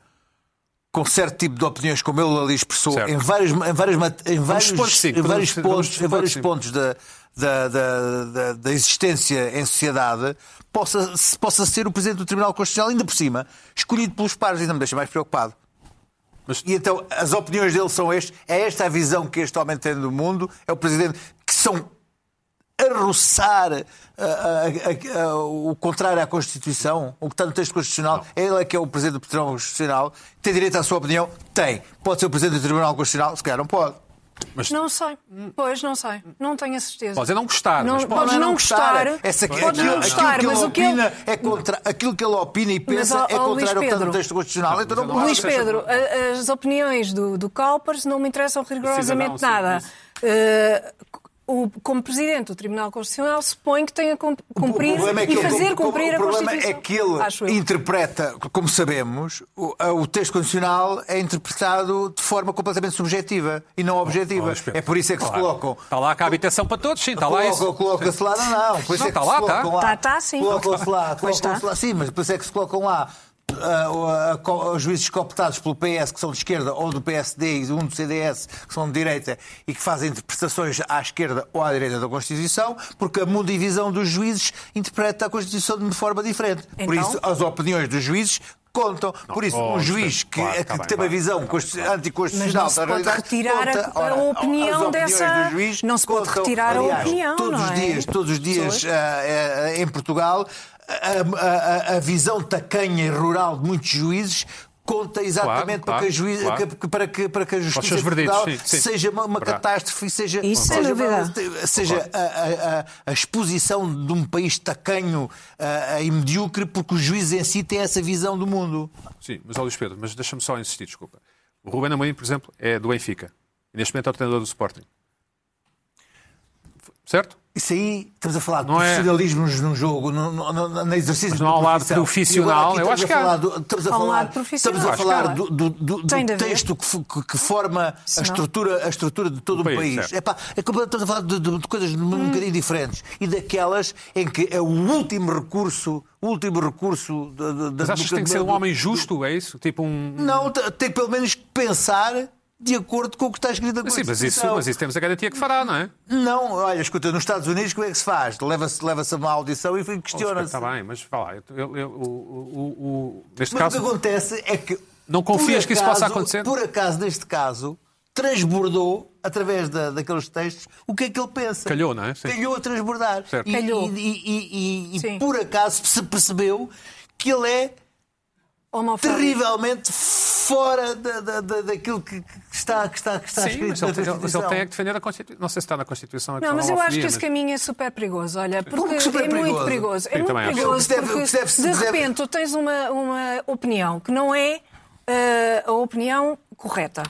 com certo tipo de opiniões, como ele ali expressou, Certo. em vários, em vários, em vários, sim, em vários pontos, em vários pontos da, da, da, da, existência em sociedade, possa, possa ser o Presidente do Tribunal Constitucional, ainda por cima, escolhido pelos pares, ainda me deixa mais preocupado. Mas- E então as opiniões dele são estas, é esta a visão que este homem tem do mundo, é o Presidente que são a roçar ah, ah, ah, ah, o contrário à Constituição, o que está no texto constitucional, ele é que é o Presidente do Tribunal Constitucional, tem direito à sua opinião? Tem. Pode ser o Presidente do Tribunal Constitucional? Se calhar não pode. Mas Não sei. Pois, não sei. Não tenho a certeza. pode é não gostar. Não- mas pode. Não gostar. Essa, Podes aquilo, não gostar, que mas o que ele- é contra, aquilo que ele opina e pensa ó, é contrário ao que está no Pedro. texto constitucional. Então não mas eu não pode. Luís Pedro, as opiniões do, do Calpers não me interessam rigorosamente Cidadão, sim, nada. isso. Eh, o- como Presidente do Tribunal Constitucional, suponho que tenha cum- cumprir o problema é que e ele- fazer o- cumprir o a problema Constituição. é que ele eu. interpreta, como sabemos, o, o texto constitucional é interpretado de forma completamente subjetiva e não objetiva. Luís Pedro. é por isso é que se Claro. colocam. Está lá a habitação para todos, sim, está lá isso. Coloca- Coloca-se lá, não, não. Por isso Não, é que está se lá, colocam está. lá. Tá, tá, sim. Colocam-se lá, Pois colocam-se está. lá. Sim, mas por isso é que se colocam lá co- os juízes cooptados pelo PS, que são de esquerda, ou do PSD e um do CDS, que são de direita, e que fazem interpretações à esquerda ou à direita da Constituição, porque a mundivisão dos juízes interpreta a Constituição de uma forma diferente. Por Então? isso, as opiniões dos juízes contam. Por isso, oh, um juiz que, claro, que tá bem, tem uma vai. visão constitu- anticonstitucional Mas não se da pode realidade, retirar a- conta. a Ora, opinião dessa- juiz não se pode contam. retirar a Aliás, opinião, Todos não os é? dias, todos os dias ah, ah, em Portugal, a, a- a- a visão tacanha e rural de muitos juízes conta exatamente Claro, para, que a claro, juiz- claro. que- para, que, para que a justiça de Portugal sim, sim. seja uma, uma catástrofe e seja, Isso seja, dúvida. seja a, a- a- a exposição de um país tacanho ah, e medíocre porque os juízes em si têm essa visão do mundo. Sim, mas Luís Pedro, mas deixa-me só insistir, desculpa. O Ruben Amorim, por exemplo, é do Benfica. E neste momento é o treinador do Sporting. Certo? Isso aí, estamos a falar de é- profissionalismo num jogo, no, no, no, no exercício Mas não há um lado profissional, agora eu acho estamos que a há. falar do- Estamos a um falar, lado profissional. estamos a falar do, do- do- do texto que, que- que forma a estrutura, a estrutura de todo Do um país, país. É pá, é estamos a falar de, de- de coisas um Hum. bocadinho diferentes. E daquelas em que é o último recurso, o último recurso da- Mas achas que tem que ser um homem justo, é isso? Tipo um... Não, tem pelo menos que pensar de acordo com o que está escrito na Sim, mas isso, mas isso temos a garantia que fará, não é? Não, olha, escuta, nos Estados Unidos como é que se faz? Leva-se leva a uma audição e Está questiona-se. bem, mas vá lá. eu- eu- eu- o- o- o- neste Mas o caso, que acontece é que. Não confias por que isso possa acaso- acontecer? Por acaso, neste caso, transbordou, através da, daqueles textos, o que é que ele pensa. Calhou, não é? Sim. Calhou a transbordar. Certo. E, Calhou. e- e- e- e, por acaso se percebeu que ele é Homofóbico. terrivelmente fora da, da, da- daquilo que, que está, que está, que está Sim, escrito mas na ele, tem- mas ele tem é que defender a Constituição. Não sei se está na Constituição. a Não, mas eu acho que esse caminho é super perigoso. Olha, porque que é muito perigoso? perigoso. É Sim, muito perigoso Porque deve- porque deve- de deve- repente tu tens uma, uma opinião que não é eh, a opinião correta.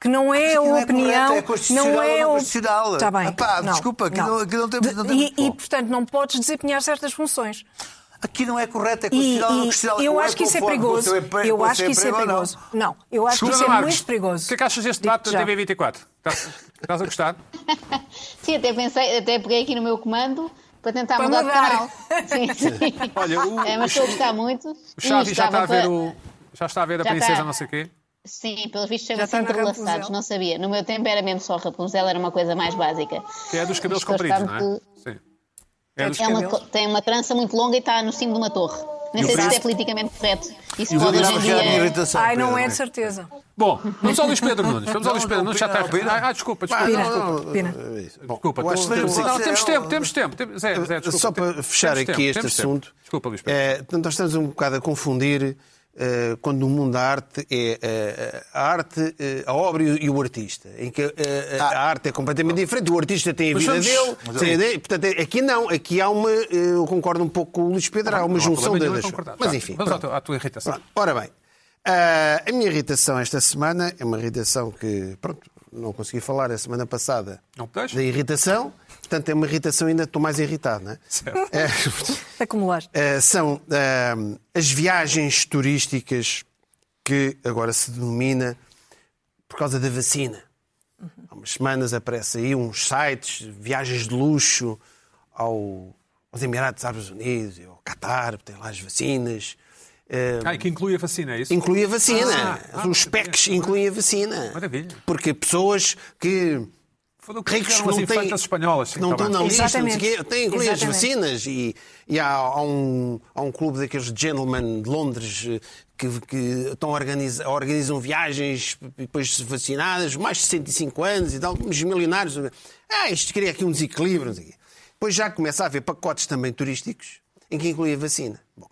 Que não é Mas a é opinião. é constitucional não é ou não a- constitucional? Tá bem. Epá, desculpa, aqui não- aqui não temos- não De- temos e, e, portanto, não podes desempenhar certas funções. Aqui não é correto, é E, constitucional ou não e constitucional. eu Ou acho que isso é o perigoso. empre- Eu o acho que isso é perigoso. Não, eu acho que isso é muito perigoso. O que é que achas deste debate da já. TV24? Estás, estás a gostar? Sim, até pensei, até peguei aqui no meu comando para tentar Para mudar, mudar. de canal. Sim, sim. Olha, o- É, mas estou a gostar muito. O Xavi E já está a ver para- o. Já está a ver a Já princesa está. não sei o quê. Sim, pelos vistos Já chama-se está na entrelaçados, Rapunzel. não sabia. No meu tempo era mesmo só Rapunzel, era uma coisa mais básica. Que é dos cabelos compridos, não é? É dos... É uma, tem uma trança muito longa e está no cimo de uma torre. Nem sei se isto é politicamente correto. Isso E o pode hoje em dia. irritação. Ai, não é de certeza. Bom, vamos ao Luís Pedro Nunes. Vamos ao Luís Pedro Nunes. Já está. Ah, ah, desculpa, desculpa. Pina, desculpa. Pina. Bom, Desculpa, eu temos não, temos tempo, temos tempo. Temos- Zé, Zé, desculpa, Só para temos fechar tempo, aqui este temos tempo. assunto, Desculpa, Luís Pedro. é, nós estamos um bocado a confundir quando no mundo da arte é eh, a arte, eh, a obra e o- artista, em que eh, a arte é completamente diferente, o artista tem a Mas vida vamos- dele, tem a dele, portanto, é- aqui não, aqui há uma, eh, eu concordo um pouco com o Luís Pedro, há uma Não junção das concordar. Mas Tá, enfim, Vamos pronto. tua, à tua irritação. Pronto, ora bem, ah, a minha irritação esta semana é uma irritação que, pronto, não consegui falar a semana passada Não da irritação, portanto é uma irritação ainda estou mais irritado, não é? Certo. É, Acumulaste. eh, são ah, as viagens turísticas que agora se denomina por causa da vacina. Há umas semanas aparece aí uns sites, viagens de luxo ao, aos Emirados Árabes Unidos, ao Qatar, tem lá as vacinas. Eh, Ah, e que inclui a vacina, é isso? Inclui a vacina. Ah, ah, Os PECs incluem a vacina. Maravilha. Porque pessoas que Que ricos que não têm, espanholas. sim, não estão na lista, não Exatamente. têm incluído as vacinas e, e há, há um, há um clube daqueles gentlemen de Londres eh, que, que estão organizam viagens e depois vacinadas, mais de 65 anos e tal, uns milionários. Ah, isto cria aqui um desequilíbrio. Depois já começa a haver pacotes também turísticos em que inclui a vacina. Bom,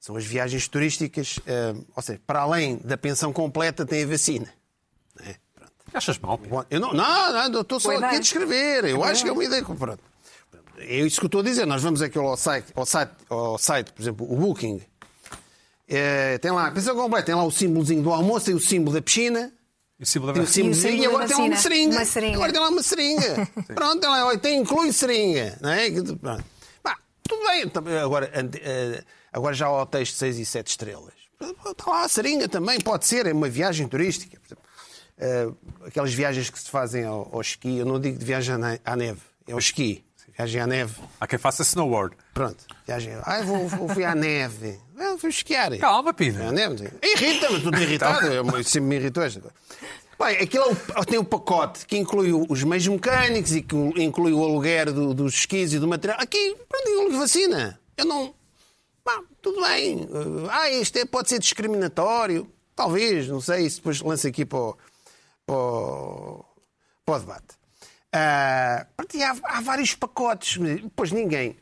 são as viagens turísticas, eh, ou seja, para além da pensão completa tem a vacina. É? Achas mal? Eu não, não, não, estou só aqui a descrever. Eu acho que é uma ideia. que- Pronto. É isso que eu estou a dizer. Nós vamos aqui ao site, ao site, ao site por exemplo, o Booking. É, tem lá a pensão completa, tem lá o símbolozinho do almoço, tem o símbolo da piscina. E o símbolo da Tem o vacina? símbolozinho símbolo e agora tem lá uma seringa. Uma seringa. Agora tem lá uma seringa. Pronto, tem lá, tem, inclui seringa. Não é? Pronto. Tudo bem. Agora, eh, agora já há hotéis de 6 e 7 estrelas. Está lá a seringa também, pode ser, é uma viagem turística. Por exemplo, eh, aquelas viagens que se fazem ao, ao esqui, eu não digo de viagem à ne- à neve, é ao esqui. Viagem à neve. Há quem faça snowboard. Pronto. Viagem. Ah, vou, vou, fui à neve. Ah, fui esquiar. Calma, Pina. Neve. Irrita-me, estou irritado. Eu sempre me irritou esta coisa. Bem, aquilo é o- tem o pacote que inclui os meios mecânicos e que inclui o aluguer do- dos esquis e do material. Aqui, pronto, inclui vacina. Eu não. Pá, tudo bem. Ah, isto é, pode ser discriminatório. Talvez, não sei. Isso depois lança aqui para o, para o, para o debate. Ah, e há, há vários pacotes. Depois ninguém.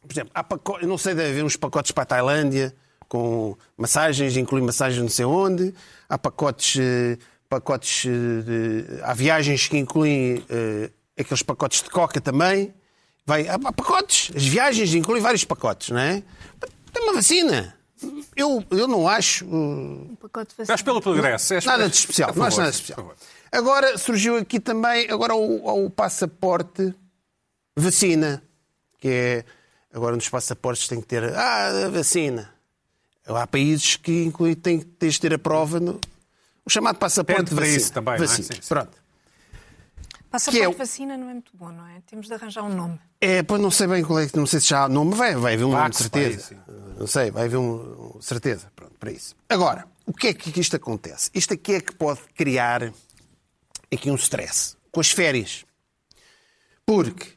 Por exemplo, há pacotes, eu não sei, deve haver uns pacotes para a Tailândia com massagens, inclui massagens não sei onde. Há pacotes, eh, pacotes eh, de, há viagens que incluem eh, aqueles pacotes de coca também. Vai, há pacotes, as viagens incluem vários pacotes, não é? Tem uma vacina. Eu, eu não acho. eh, Um pacote pelo progresso. és- Nada de especial. a Não acho favor, nada de especial. favor. Agora surgiu aqui também agora o, o passaporte vacina, que é agora nos passaportes tem que ter ah, a vacina. Há países que incluem, tem, tens de ter a prova no o chamado passaporte para vacina. isso também, não é? Vacina. Sim, sim. Pronto. Passaporte é vacina não é muito bom, não é? Temos de arranjar um nome. É, pois não sei bem qual é que, não sei se já há nome, vai, vai haver um nome de certeza. Não sei, vai haver um, um- certeza, pronto, para isso. Agora, o que é que isto acontece? Isto aqui é que pode criar aqui um stress com as férias. Porque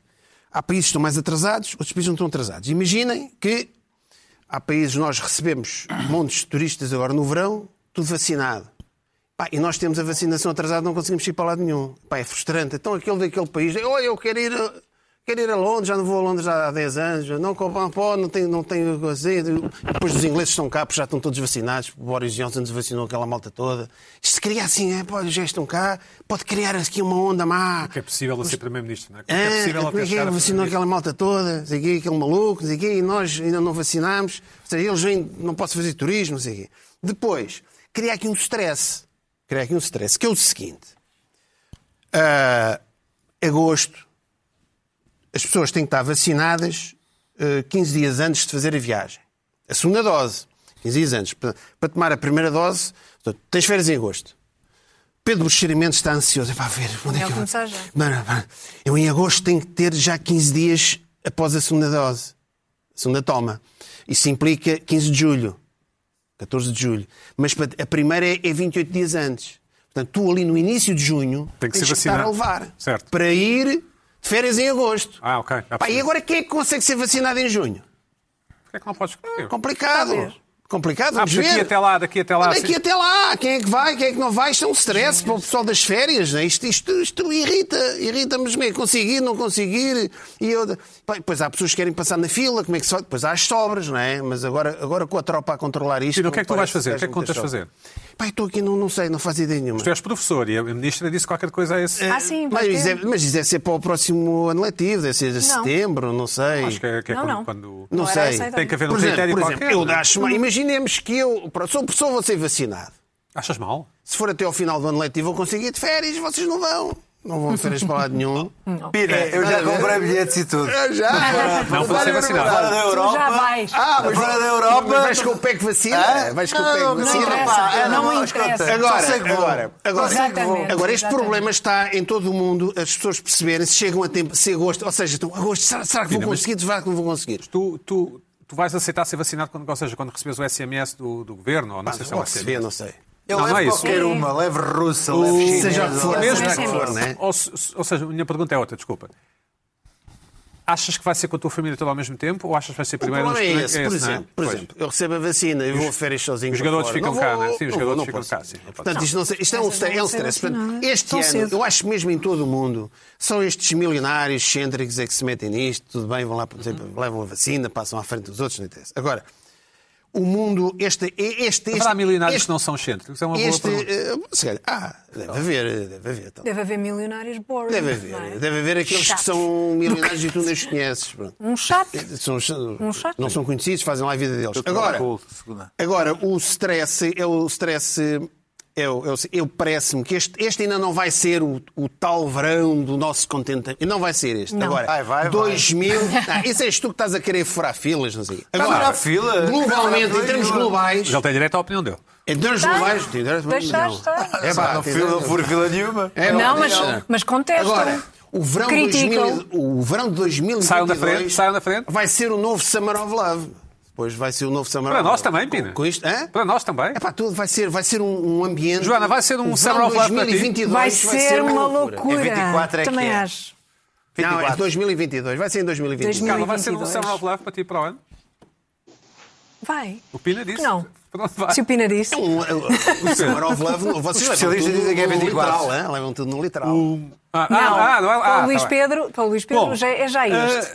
há países que estão mais atrasados, outros países não estão atrasados. Imaginem que há países, nós recebemos montes de turistas agora no verão, tudo vacinado. Pá, e nós temos a vacinação atrasada, não conseguimos ir para lado nenhum. Pá, é frustrante. Então aquele daquele país, olha, eu quero ir, a- quero ir a Londres, já não vou a Londres há 10 anos, não compram pó, não tenho, não tenho. E Depois os ingleses estão cá, porque já estão todos vacinados, o Boris Johnson vacinou aquela malta toda. Isto se cria assim, é, pá, já estão cá, pode criar aqui uma onda má. Que é possível a ser Primeiro-Ministro, não é? É É, possível é que é vacinou aquela malta toda, sei quê, aquele maluco, sei quê, e nós ainda não vacinámos. Ou seja, eles vêm, não posso fazer turismo, sei quê. Depois, cria aqui um stress. Cria aqui um stress, que é o seguinte. Ah, agosto, as pessoas têm que estar vacinadas ah, 15 dias antes de fazer a viagem. A segunda dose, 15 dias antes. Para, para tomar a primeira dose, portanto, tens férias em agosto. Pedro Buxerimentos está ansioso. Para ver, onde é que eu... começar já. Mano, mano, eu em agosto tenho que ter já 15 dias após a segunda dose. A segunda toma. Isso implica 15 de julho. 14 de julho. Mas a primeira é, é 28 dias antes. Portanto, tu ali no início de junho Tem que tens ser que estar a levar. Certo. Para ir de férias em agosto. Ah, ok. Pá, e agora quem é que consegue ser vacinado em junho? Porquê é que não podes escolher? Complicado. Talvez. Complicado, Ah, daqui ver. até lá, daqui até lá. Daqui sim. até lá, quem é que vai, quem é que não vai, isto é um stress para o pessoal das férias. Né? Isto, isto, isto irrita, irrita-me, que conseguir, não conseguir. E eu, pá, depois há pessoas que querem passar na fila, como é que se faz? Depois há as sobras, não é? Mas agora, agora com a tropa a controlar isto. Tino, o que é que tu vais fazer? O que é que contas fazer? Pá, estou aqui, não, não sei, não faço ideia nenhuma. Tu és professor e a ministra disse qualquer coisa a esse. Ah, sim, mas, é, mas isso deve ser para o próximo ano letivo, deve ser de setembro, não sei. Acho que é, que é Não, quando, não. quando- Não Não sei. Tem que haver um Por exemplo, critério por exemplo, qualquer. eu não é? acho, imaginemos que eu sou professor, vou ser vacinado. Achas mal? Se for até ao final do ano letivo, eu conseguir ir de férias, vocês não vão. Não vão férias para lado nenhum. Pina, eu já comprei bilhetes e tudo. Eu já. Não pode ser vacinado. Fora da Tu Europa. já vais. Ah, mas Fora da Europa. Mas vais com o PEC vacina? Hã? Vais com o Não, PEC não vacina? é, Não não, interessa. Agora, só sei que vou. agora, agora, que. Agora, este Exatamente. problema está em todo o mundo, as pessoas perceberem se chegam a tempo, se agosto, ou seja, então, agosto, será, será que vou conseguir? Será que não vou conseguir? Tu, tu, tu vais aceitar ser vacinado quando, ou seja, quando recebes o SMS do, do governo? Ou não sei se é o SMS. não sei. Eu Não, levo não é isso. qualquer uma, levo russa, levo chinesa. Seja o que for, o que for, né? Ou, ou seja, a minha pergunta é outra, desculpa. Achas que vai ser com a tua família toda ao mesmo tempo ou achas que vai ser O primeiro problema é nos- esse, por não é? exemplo, por Pois. exemplo, eu recebo a vacina e vou a férias sozinho. Os jogadores ficam cá, não é? Sim, os jogadores ficam cá, sim. Portanto, isto, não isto é um, stress, é um stress. Portanto, este Tão ano, cedo. eu acho mesmo em todo o mundo, são estes milionários excêntricos é que se metem nisto, tudo bem, vão lá, por exemplo, levam a vacina, passam à frente dos outros, não interessa. Agora, o mundo, este... este, este Haverá milionários este, que não são excêntricos? É uma boa este, pergunta. eh, se calhar, ah, deve haver, deve haver. Então. Deve haver milionários boring. Deve não haver, é? deve haver aqueles que Chatos. são milionários e tu nem os conheces. pronto. Um chato. São, Um chato. não são conhecidos, fazem lá a vida deles. Agora, agora o stress é o stress. É o- eu parece-me que este, este ainda não vai ser o, o tal verão do nosso contentamento. Não vai ser este. Não. Agora, Vai, vai, vai. 2000. Ah, isso és tu que estás a querer furar filas, não sei. Agora, furar fila? globalmente, em termos globais. Ele tem direito à opinião dele. Em termos Tá. globais. tem direito- Deixaste, não. tá. É pá, Não tem fila, nenhuma. É, Não, mas, mas contestam. Agora, o verão, de Criticam. 2000, o verão de 2022 Saiam da frente, saiam da frente. vai ser o novo Summer of Love. Depois vai ser o novo Summer Para nós também, Com- Pina. Com isto, hã? Para nós também. É pá, tudo vai ser, vai ser um, um ambiente. Joana, vai ser um Summer of Love para ti? 2022 Vai ser uma loucura. É 24 é que Também é. acho. Não, é 24. 2022. Vai ser em 2022. 2022. Carla, vai ser um 2022. Summer of Love para ti para o ano? Vai. O Pina disse. Não. Se o Pina disse. É um, o Summer of Love, vocês especialistas dizem que é no 24. literal, hein? levam tudo no literal. Ah, Não, ah, ah, não é- para ah, o Luís tá. Pedro, para o Luís Pedro Bom, já, é já este.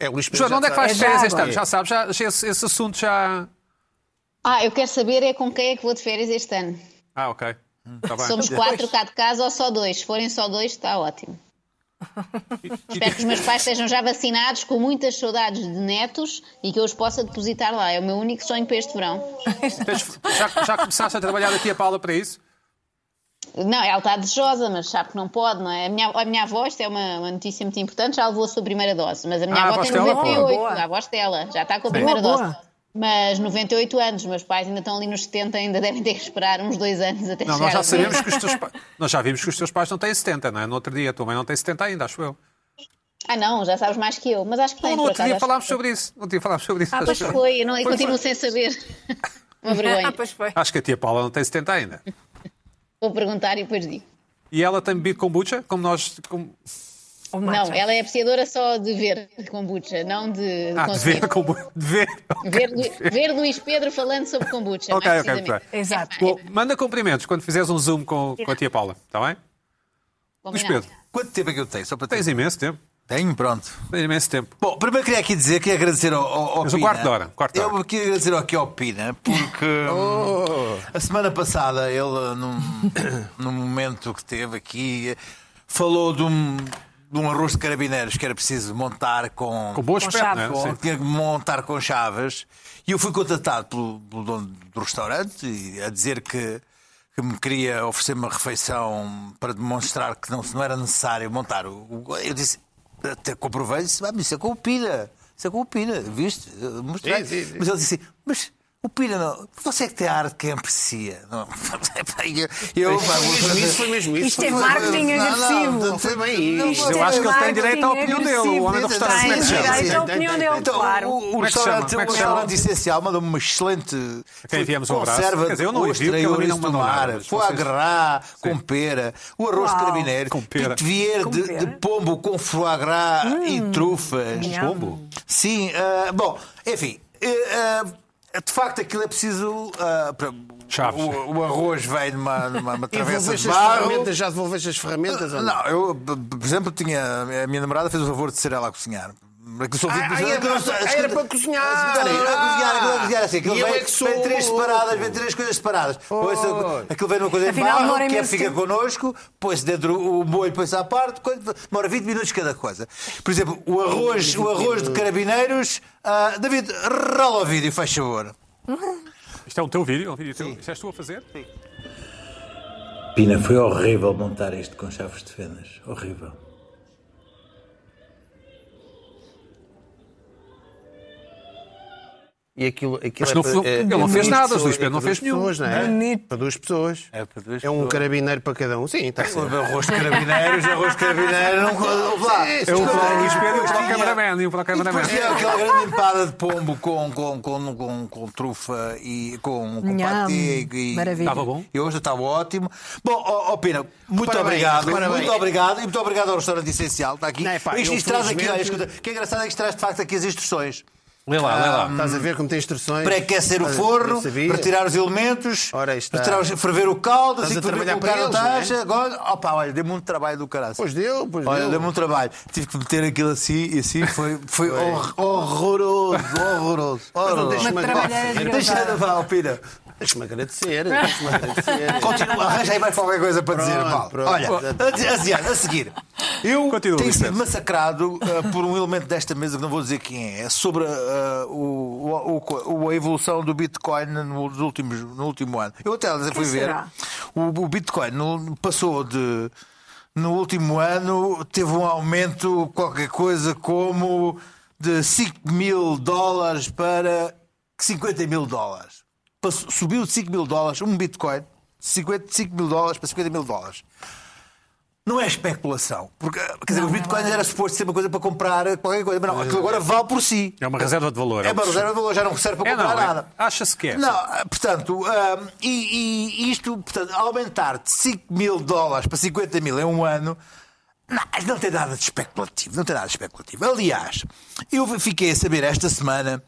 É o Luís Pedro já onde é que vais É de férias este ano? Já sabes, já, esse, esse assunto já. Ah, eu quero saber é com quem é que vou de férias este ano. Ah, ok. Está bem. Somos quatro cá de casa ou só dois? Se forem só dois, está ótimo. Espero que os meus pais estejam já vacinados, com muitas saudades de netos e que eu os possa depositar lá. É o meu único sonho para este verão. Já, já começaste a trabalhar aqui a Paula para isso? Não, ela está desejosa, mas sabe que não pode, não é? A minha, a minha avó, isto é uma, uma notícia muito importante, já levou a sua primeira dose. Mas a minha Ah, a avó voz tem dela, 98, boa. a voz dela, já está com a primeira Boa, dose. boa. Mas 98 anos, meus pais ainda estão ali nos 70, ainda devem ter que esperar uns dois anos até Não, chegar nós já sabemos que os teus pais. Nós já vimos que os teus pais não têm 70, não é? No outro dia, a tua mãe não tem 70 ainda, acho eu. Ah, não, já sabes mais que eu, mas acho que tem. Não, no outro acaso, dia falámos que- sobre isso. No outro dia falámos sobre isso. Ah, pois acho, foi, eu não, Foi, continuo foi. sem saber. Uma vergonha. Ah, pois foi. acho que a tia Paula não tem 70 ainda. Vou perguntar e depois digo. E ela tem bebido kombucha, como nós. Como... Ou Não, matcha. ela é apreciadora só de ver kombucha, não de, de Ah, de ver como. De ver. Ver, Lu- ver Luís Pedro falando sobre kombucha. Ok, mais ok, precisamente. muito bem. Exato. Bom, manda cumprimentos quando fizeres um zoom com, com a tia Paula, está bem? Luís Combinado. Pedro, Quanto tempo é que eu tenho? Só para ter... tens imenso tempo. Tenho, pronto. Tens imenso tempo. Bom, primeiro queria aqui dizer, queria agradecer ao, ao, ao Mas Pina. quarto de hora, quarto de hora. Eu queria agradecer aqui ao Pina, porque hum, a semana passada ele, num, num momento que teve aqui, falou de um, de um arroz de carabineiros que era preciso montar com... Com boa Com é? com- Sim. tinha que montar com chaves e eu fui contatado pelo, pelo dono do restaurante e a dizer que, que me queria oferecer uma refeição para demonstrar que não, não era necessário montar. o- o- Eu disse, até comprovei, disse, ah, mas isso é com o Pina, isso é com o Pina, viste? Mostrei. Sim, sim, sim. Mas ele disse, mas o Pina não, você é que tem a arte que aprecia. Não. eu, fazer- isso, foi mesmo isso. Isto é marketing Não, agressivo. não, Foi bem isso. Eu acho que ele tem direito à opinião dele, o homem do agressivo. restaurante. É Tem chama? direito à opinião dele, Então, claro. o, é restaurante, é o chama? restaurante essencial mandou-me uma excelente quem enviamos um abraço. conserva eu não envio, porque ele não mandou nada. foie gras com pera, o arroz carabineiro, Com pera. de, pombo com foie gras e trufas. Nham. Pombo? Sim, ah, bom, enfim, eh, ah, de facto aquilo é preciso. ah, para- Chaves. o, o arroz vem numa, numa, numa E travessa de barro. ferramentas, já devolveste as ferramentas? ou não? Não, eu, por exemplo, tinha, a minha namorada fez o favor de ser ela a cozinhar. Aquilo só- Ah, aquilo- era aquilo- para- era para cozinhar. Aí, era para cozinhar, aquilo era cozinhar assim. Aquilo vem, é sou- vem três separadas, vem três coisas separadas. Depois, aquilo vem numa coisa em Afinal, barro, demora que é, fica tempo. connosco, põe-se dentro o molho, põe-se à parte, demora 20 minutos cada coisa. Por exemplo, o arroz, o arroz de carabineiros. ah, David, rola o vídeo, faz favor. Isto é o teu vídeo? É um vídeo teu? Isto és tu a fazer? Pina, foi horrível montar isto com chaves de fendas. Horrível. E aquilo, aquilo Mas é não é- ele é não fez nada, pessoas, Luís Pedro é não para fez duas nenhum. pessoas, não é? Bonito. Para duas pessoas. É para duas É um pessoas. carabineiro para cada um. Sim, está certo. Arroz de carabineiros, arroz de carabineiros, não. Lá, É o para o Luís Pedro e o para o tinha- cameraman. E o para o cameraman. Tinha aquela grande empada de pombo com, com, com, com, com trufa e com, com patê. E, Maravilha. Estava bom? E hoje estava ótimo. Bom, ó, ó, Pina, muito obrigado. muito obrigado. E muito obrigado ao restaurante essencial. Está aqui. Não, é isto, traz aqui, olha, escuta, o que é engraçado é que isto traz de facto aqui as instruções. Lê lá, lê lá. Estás a ver como tem instruções? Pré-aquecer o Estás a- forno, eu sabia. retirar os elementos, Ora, está. retirar os- ferver o caldo, assim a que ferver o para cara eles, taxa. Agora, opa, olha, deu-me um trabalho do caralho. Pois deu, pois Olha, deu. deu-me um trabalho. Tive que meter aquilo assim e assim foi, foi hor- horroroso, horroroso. horroroso. deixa-me Uma trabalheira Deixa desgraçada. de vá, Pina. Deixa-me agradecer. Deixa-me agradecer. Continua, arranja aí mais qualquer coisa para dizer, Pronto, Paulo. pronto. Olha, a, a, a seguir. Eu Continua, tenho sido massacrado uh, por um elemento desta mesa que não vou dizer quem é. É sobre uh, o, o- o- a evolução do Bitcoin nos últimos, no último ano. Eu até fui ver. será? O, o Bitcoin no- passou de. No último ano teve um aumento, qualquer coisa como de 5 mil dólares para 50 mil dólares. Passou- subiu de 5 mil dólares, um Bitcoin, de 55 mil dólares para 50 mil dólares. Não é especulação. Porque, quer dizer, Não, o Bitcoin não é. era suposto ser uma coisa para comprar qualquer coisa. Mas não, aquilo agora vale por si. É uma reserva de valor. É uma se reserva de valor, já não serve para É, comprar não, é- nada. acha-se que é. Não, ah, portanto, ah, e, e isto, portanto, aumentar de 5 mil dólares para 50 mil em um ano, não, não tem nada de especulativo. Não tem nada de especulativo. Aliás, eu fiquei a saber esta semana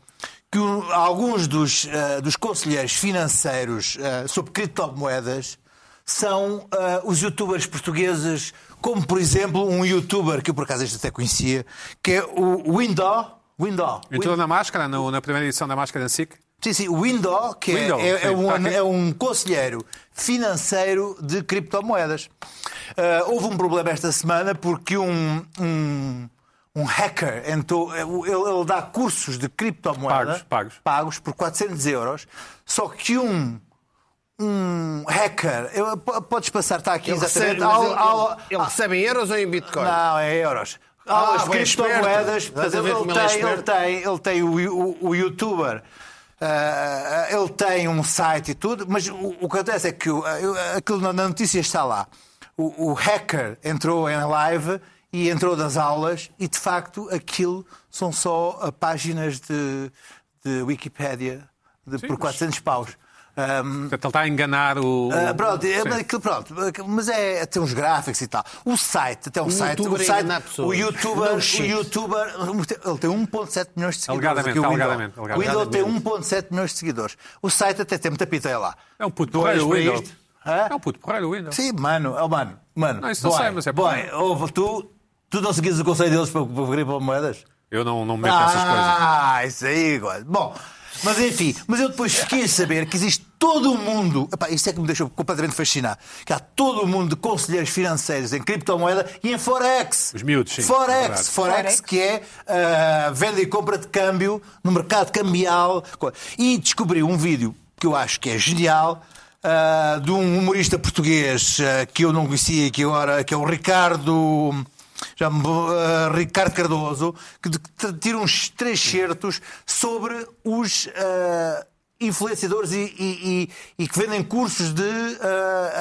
que um- alguns dos, ah, dos conselheiros financeiros ah, sobre criptomoedas são ah, os youtubers portugueses, como por exemplo um youtuber que eu por acaso este até conhecia, que é o Window. Window. Entrou na máscara, no- na primeira edição da máscara da SIC. Sim, sim, o Window, que é- Window, é, é sim, um, aqui. é um conselheiro financeiro de criptomoedas. Ah, houve um problema esta semana porque um, um, um hacker entrou, ele, ele dá cursos de criptomoeda Pagos, pagos. pagos por 400 euros, só que um, um hacker, eu- podes passar, está aqui Ele exatamente. recebe, ao- ele- ao- ele recebe em euros ou em Bitcoin? não, é euros. Ah, As bem criptomoedas, esperto. Estás a portanto, ver ele, ele é tem, ele, tem, ele tem o, o, o youtuber, ah, ele tem um site e tudo, mas o, o que acontece é que o- eu- aquilo na na notícia está lá. O, o hacker entrou em live e entrou das aulas e de facto aquilo são só ah, páginas de, de Wikipédia de, por 400 paus. Ahm, Portanto, ele está a enganar o. ah, pronto, é, Sim. mas aquilo, pronto, mas é, tem uns gráficos e tal. O site, até um O site, youtuber o, é site o youtuber, Não o youtuber, ele tem 1.7 milhões de seguidores. Alegadamente, o Windows. alegadamente, O alegadamente. Windows tem 1.7 milhões de seguidores. O site até tem muita piteia lá. É um puto porreiro o Windows. É um puto porreiro o Windows. Sim, mano, oh, mano, mano. Não, isso não boy, sei, mas é boy, porreiro. ouve, tu, tu não seguias o conselho deles para, para criptomoedas? Eu não, não me meto nessas coisas. Ah, isso aí, igual. Bom, mas enfim, mas eu depois fiquei a saber que existe todo o mundo, epá, isto é que me deixou completamente fascinado, que há todo o mundo de conselheiros financeiros em criptomoeda e em Forex. Os miúdos, sim, é Forex, verdade. Forex, Forex. que é ah, venda e compra de câmbio no mercado cambial. E descobri um vídeo que eu acho que é genial. ah, de um humorista português ah, que eu não conhecia, que agora que é o Ricardo já ah, Ricardo Cardoso, que tira uns três certos sobre os ah, influenciadores e, e- e- e que vendem cursos de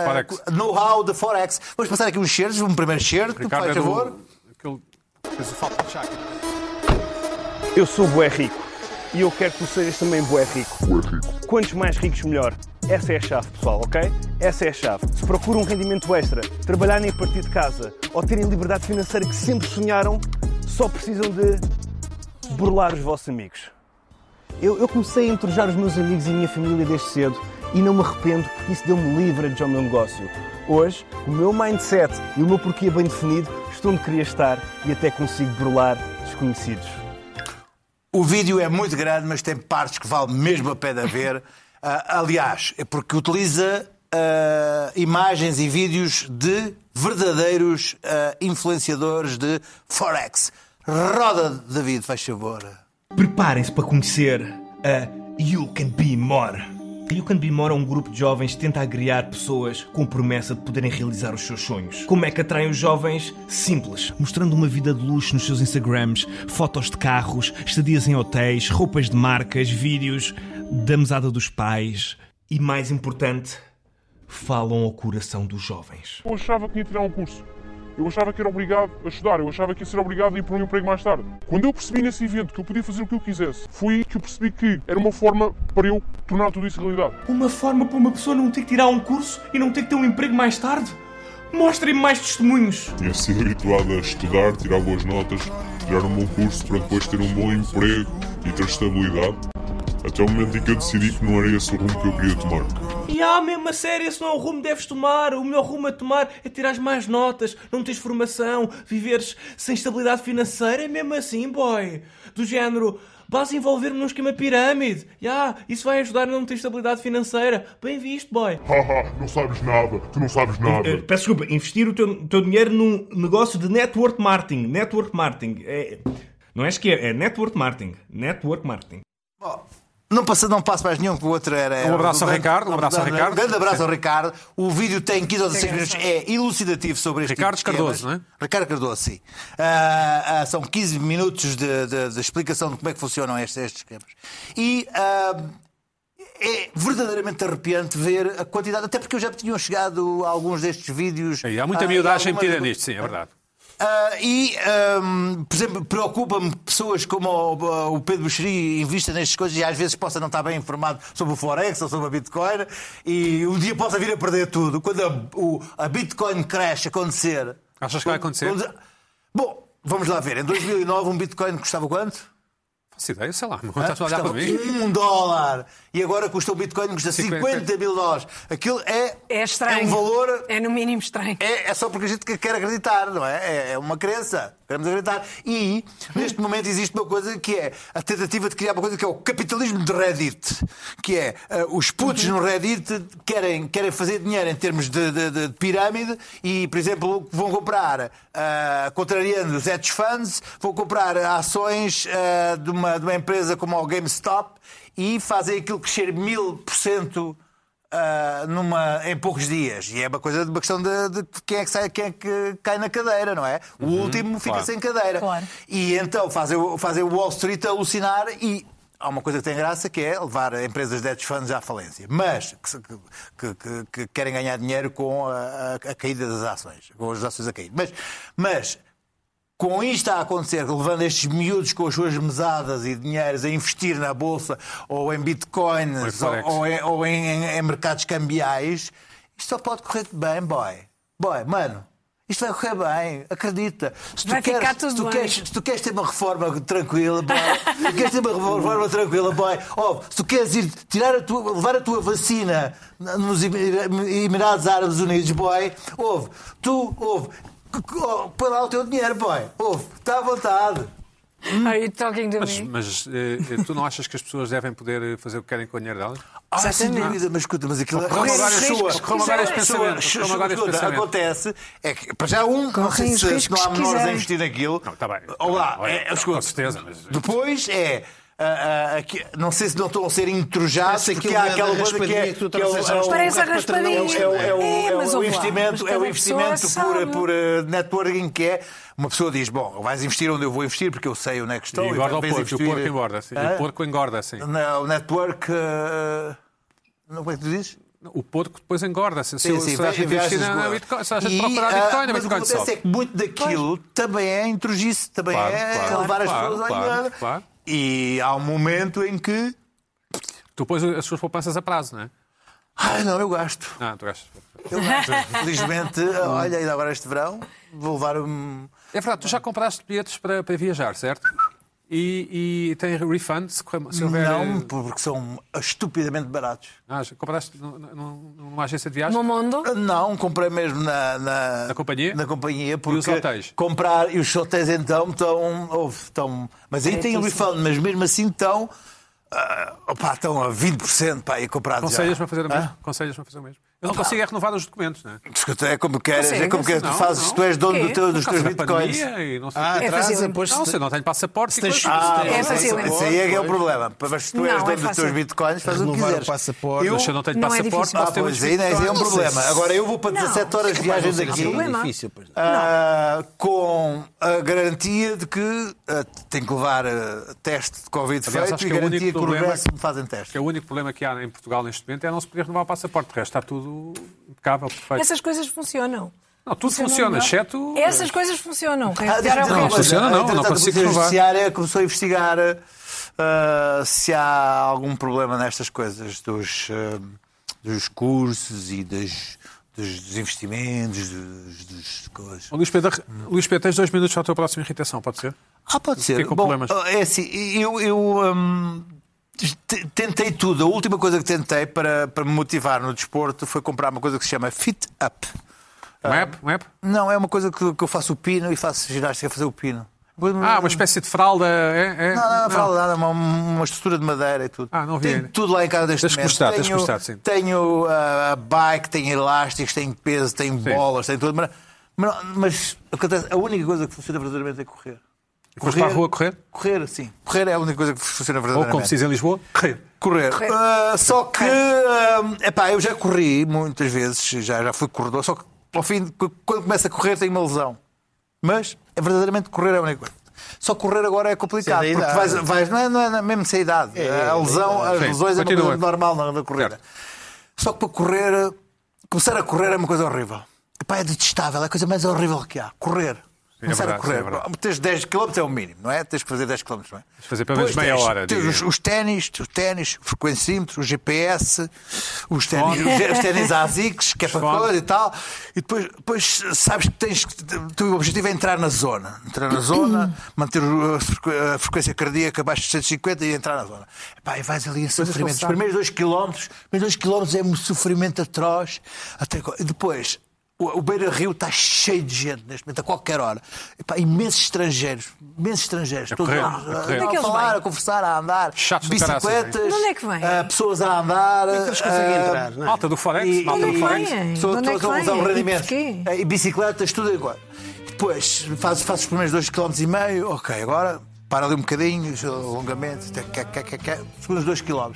Forex. know-how de Forex. Vamos passar aqui uns certos, um primeiro certo, faz é do- favor. Aquele... O falta de chácara. Eu sou bué rico e eu quero que tu sejas também bué rico. Quantos mais ricos, melhor. Essa é a chave, pessoal, ok? Essa é a chave. Se procuram um rendimento extra, trabalharem a partir de casa ou terem liberdade financeira que sempre sonharam, só precisam de burlar os vossos amigos. Eu, eu comecei a entrojar os meus amigos e a minha família desde cedo e não me arrependo porque isso deu-me leverage ao meu negócio. Hoje, o meu mindset e o meu porquê bem definido estou onde queria estar e até consigo burlar desconhecidos. O vídeo é muito grande, mas tem partes que vale mesmo a pena ver. Ah, aliás, é porque utiliza ah, imagens e vídeos de verdadeiros ah, influenciadores de Forex. Roda, David, faz favor. Preparem-se para conhecer a You Can Be More. A You Can Be More é um grupo de jovens que tenta agregar pessoas com promessa de poderem realizar os seus sonhos. Como é que atraem os jovens? Simples. Mostrando uma vida de luxo nos seus Instagrams, fotos de carros, estadias em hotéis, roupas de marcas, vídeos da mesada dos pais e, mais importante, falam ao coração dos jovens. Eu achava que ia tirar um curso. Eu achava que era obrigado a estudar. Eu achava que ia ser obrigado a ir para um emprego mais tarde. Quando eu percebi nesse evento que eu podia fazer o que eu quisesse, foi aí que eu percebi que era uma forma para eu tornar tudo isso realidade. Uma forma para uma pessoa não ter que tirar um curso e não ter que ter um emprego mais tarde? Mostrem-me mais testemunhos. Tinha sido habituado a estudar, tirar boas notas, tirar um bom curso para depois ter um bom emprego e ter estabilidade. Até o momento em que eu decidi que não era esse o rumo que eu queria tomar. E ah, mesmo a sério, esse não é o rumo que deves tomar. O melhor rumo a tomar é tirar mais notas, não teres formação, viveres sem estabilidade financeira. É mesmo assim, boy. Do género, vais envolver-me num esquema pirâmide. Ya, isso vai ajudar a não ter estabilidade financeira. Bem visto, boy. Haha, não sabes nada, tu não sabes nada. Eh, Peço desculpa, investir o teu, teu dinheiro num negócio de network marketing. Network marketing. É, não é esquerda, é network marketing. Network marketing. Bom, não passo, não passo mais nenhum, que o outro era. era Um abraço ao Ricardo, um abraço ao Ricardo. Um grande abraço ao Ricardo. O vídeo tem 15 ou 16 minutos, é elucidativo sobre este Ricardo tipo. Cardoso, não é? Ricardo Cardoso, sim. Ah, ah, são 15 minutos de, de- de explicação de como é que funcionam estes, estes esquemas. E. ah, é verdadeiramente arrepiante ver a quantidade, até porque eu já tinham chegado a alguns destes vídeos. E há muita miudagem metida nisto, sim, é verdade. Ah, e, ahm, por exemplo, preocupa-me pessoas como o, o Pedro Buxeri investem nestas coisas e às vezes possa não estar bem informado sobre o Forex ou sobre a Bitcoin e um dia possa vir a perder tudo. Quando a, o- a Bitcoin crash acontecer. Achas que vai acontecer? Quando- Bom, vamos lá ver. Em 2009 um Bitcoin custava quanto? Faço ideia, sei lá. Não estás a olhar para Custava mim? um dólar. E agora custa um Bitcoin custa 50. 50 mil dólares. Aquilo é, É estranho. é um valor É no mínimo estranho. é, é só porque a gente quer acreditar, não é? É- É uma crença. Queremos acreditar. E, neste momento, existe uma coisa que é a tentativa de criar uma coisa que é o capitalismo de Reddit. Que é eh, os putos no Reddit querem, querem fazer dinheiro em termos de, de- de pirâmide e, por exemplo, vão comprar, ah, contrariando os hedge funds, vão comprar ações ah, de, uma, de uma empresa como a GameStop e fazem aquilo crescer mil por cento ah, numa, em poucos dias. E é uma coisa de uma questão de, de quem é que sai, quem é que cai na cadeira, não é? O último fica claro. sem cadeira. Claro. E então fazem, o- fazem o Wall Street alucinar e. Há uma coisa que tem graça que é levar empresas de hedge funds à falência, mas que- que- que querem ganhar dinheiro com a, a- a caída das ações, com as ações a cair. Mas, mas com isto a acontecer, levando estes miúdos com as suas mesadas e dinheiros a investir na bolsa ou em bitcoins Ou em ou, em, ou em- em- em mercados cambiais, isto só pode correr bem, boy. Boy, mano. Isto vai correr bem, acredita. Se tu, Vai queres, ficar tudo se tu bem. queres, se tu queres ter uma reforma tranquila, boy, se tu queres ter uma reforma tranquila, boy, oh, se tu queres ir tirar a tua, levar a tua vacina nos Emir- Emirados Árabes Unidos, boy, ouve, tu, ouve, oh, põe lá o teu dinheiro, boy, ouve, está à vontade. Are you talking to Mas, me? mas eh, tu não achas que as pessoas devem poder eh, fazer o que querem com o dinheiro delas? Ah, sem Exatamente. dúvida, mas escuta, mas aquilo Correm Mas, vários sua- riscos, correm vários sua- pensamentos, sua- correm vários escuta, pensamentos. Acontece, é que para já um, não sei Correm os se, se não há que menores a quiserem. investir naquilo. Não, está bem. Olá, Olha, é, com escuta, certeza, mas- Depois é. Não sei se não estão a ser intrujados, Parece porque há aquela coisa que é, que é é Parece a é raspadinha. é o- é é É, é investimento, é o investimento por, por eh, networking que é. Uma pessoa diz: Bom, vais investir onde eu vou investir, porque eu sei onde é que estou. E engorda o porco, e o investir- porco engorda. sim. E o porco engorda, sim. Não, o network. eh, não, como é que tu dizes? O porco depois engorda. Se, se, Sim, sim, se a investir na Bitcoin, se a gente E, procurar ah, Bitcoin, a mas o que Bitcoin acontece é que muito daquilo também é intrugice, também Claro, é claro, levar as claro, pessoas à claro. E há um momento em que. Tu pões as suas poupanças a prazo, não é? Ai, não, eu gasto. Ah, tu gastas. Eu gasto. Felizmente, olha, ainda agora este verão, vou levar um. É verdade, tu já compraste bilhetes para, para viajar, certo? E, e tem refund se, houver. Não, porque são estupidamente baratos. Ah, compraste num- num- numa agência de viagem? No mundo? Não, comprei mesmo na, na, Na companhia? Na companhia, porque os hotéis? comprar e os hotéis então estão, houve, estão mas aí tem o refund, mas mesmo assim estão, ah, opá, estão a 20% para ir comprar a fazer o mesmo? Conselhas-me a fazer o mesmo? Eu não consigo é renovar os documentos, não é? É como queres, é como queres, tu Não, fazes, não. tu és dono Quê? do teu- dos teus bitcoins. e não Ah. É atrasa, fácil. depois Não, se eu não tenho passaporte, Se tens- Ah, É isso, fácil. isso aí é que é o problema. Mas se tu és Não, é dono dos fácil. teus bitcoins, faz o que quiseres. passaporte. Eu, Mas se eu não tenho Não é passaporte, difícil. posso ah, pois aí, aí é um problema. Agora eu vou para Não. 17 horas de viagem Não daqui. é problema. difícil, pois não. Ah, com a garantia de que ah, tenho que levar teste de Covid feito acho e que é o garantia único que o regresso me fazem teste. Que é o único problema que há em Portugal neste momento é não se poder renovar o passaporte. O resto está tudo impecável, perfeito. Essas coisas funcionam. Não, tudo funciona, exceto. Essas coisas funcionam. Quem Ah, é funciona, não, não Entretanto, consigo a Polícia renovar. Judiciária começou a investigar ah, se há algum problema nestas coisas dos, ah, dos cursos e das, dos, investimentos, dos, dos coisas. Luís Pedro, Luís Pedro, tens dois minutos para a tua próxima irritação, pode ser? Ah, pode ser. Fiquei com Bom, problemas. é assim, eu, eu te- tentei tudo. A última coisa que tentei para, para me motivar no desporto foi comprar uma coisa que se chama Fit Up. Um app? App? Não, é uma coisa que, que eu faço o pino e faço ginástica a fazer o pino. Ah, uma espécie de fralda. É, é? Não, não, não, fala nada, uma, uma estrutura de madeira e tudo. Ah, não vi Tenho tudo lá em casa deste momento. tenho, sim. Tenho ah, a bike, tenho elásticos, tenho peso, tenho bolas, tenho tudo. Mas, mas, mas acontece, a única coisa que funciona verdadeiramente é correr. Foste para a rua correr? Correr, sim. Correr é a única coisa que funciona Ou verdadeiramente. como se diz em Lisboa, correr. Correr. Correr. Ah, só que, ah, epá, eu já corri muitas vezes, já, já fui corredor, só que ao fim, quando começa a correr, tenho uma lesão. Mas é verdadeiramente correr é a única coisa. Só correr agora é complicado, é porque vais, vais não, é, não é mesmo sem idade. a lesão, as Sim, lesões é uma coisa normal na, na corrida. Só que para correr, começar a correr é uma coisa horrível. Epá, é detestável, é a coisa mais horrível que há. Correr. Começar verdade, a correr. sim, é verdade. Tens 10 km é o mínimo, não é? Tens que fazer 10 km, não é? de fazer pelo menos meia tens- hora, Tens os, os ténis, os ténis, o frequencímetro, o GPS, os ténis, os, os ténis ASICs, que é para coisa e tal. E depois, depois sabes que tens que. O teu objetivo é entrar na zona. Entrar na zona, manter a frequ- a frequência cardíaca abaixo de 150 e entrar na zona. Epá, e vais ali em sofrimento. Os sabe. primeiros 2 km, os primeiros 2 km é um sofrimento atroz. Até, e depois. O Beira Rio está cheio de gente neste momento, a qualquer hora. Epá, imensos estrangeiros, imensos estrangeiros. todos correr, a, a é que a eles falar, vêm? a conversar, a andar. Chatos caraças, bicicletas, onde é que vêm? ah, pessoas a andar. Eles conseguem ah, entrar, não é? Malta do Forex, e, é do que Forex. onde é que só usar E rendimentos. porquê? Ah, E bicicletas, tudo igual. Depois fazes, fazes os primeiros 2,5 km, ok, agora para ali um bocadinho, alongamento, segundos 2 km.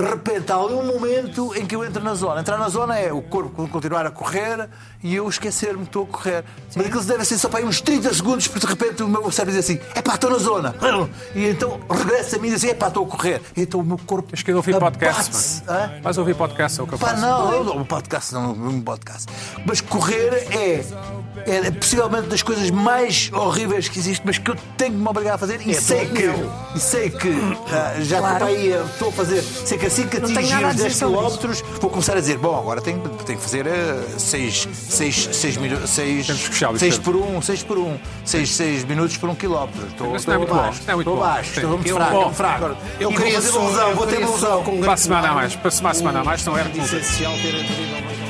De repente há ali um momento em que eu entro na zona. Entrar na zona é o corpo continuar a correr e eu esquecer-me que estou a correr. Mas aquilo deve ser só para aí uns 30 segundos, porque de repente o meu cérebro diz assim: é pá, estou na zona. E então regressa a mim e diz: é pá, estou a correr. E então o meu corpo. Tens que ir ouvir podcast. Vais ouvir podcast, é o que eu Pá, faço. não, eu não, um podcast não, um podcast. Mas correr é, é possivelmente das coisas mais horríveis que existe, mas que eu tenho que me obrigar a fazer e sei que e sei que ah, já Claro. estou aí, estou a fazer, sei que assim que atingir os dizer 10 sobre km vou começar a dizer, bom, agora tenho, tenho que fazer 6 seis, seis, minu- seis, Temos que fechar, seis Vicente. por 1, um, 6 por 1, um, 6, seis minutos por 1 um quilómetro. Estou, é muito bom, não é muito estou Sim. estou muito fraco, bom, fraco. Eu queria vou fazer só- uma ilusão, vou ter ilusão. Para a semana a mais. Para a semana a mais, não é essencial ter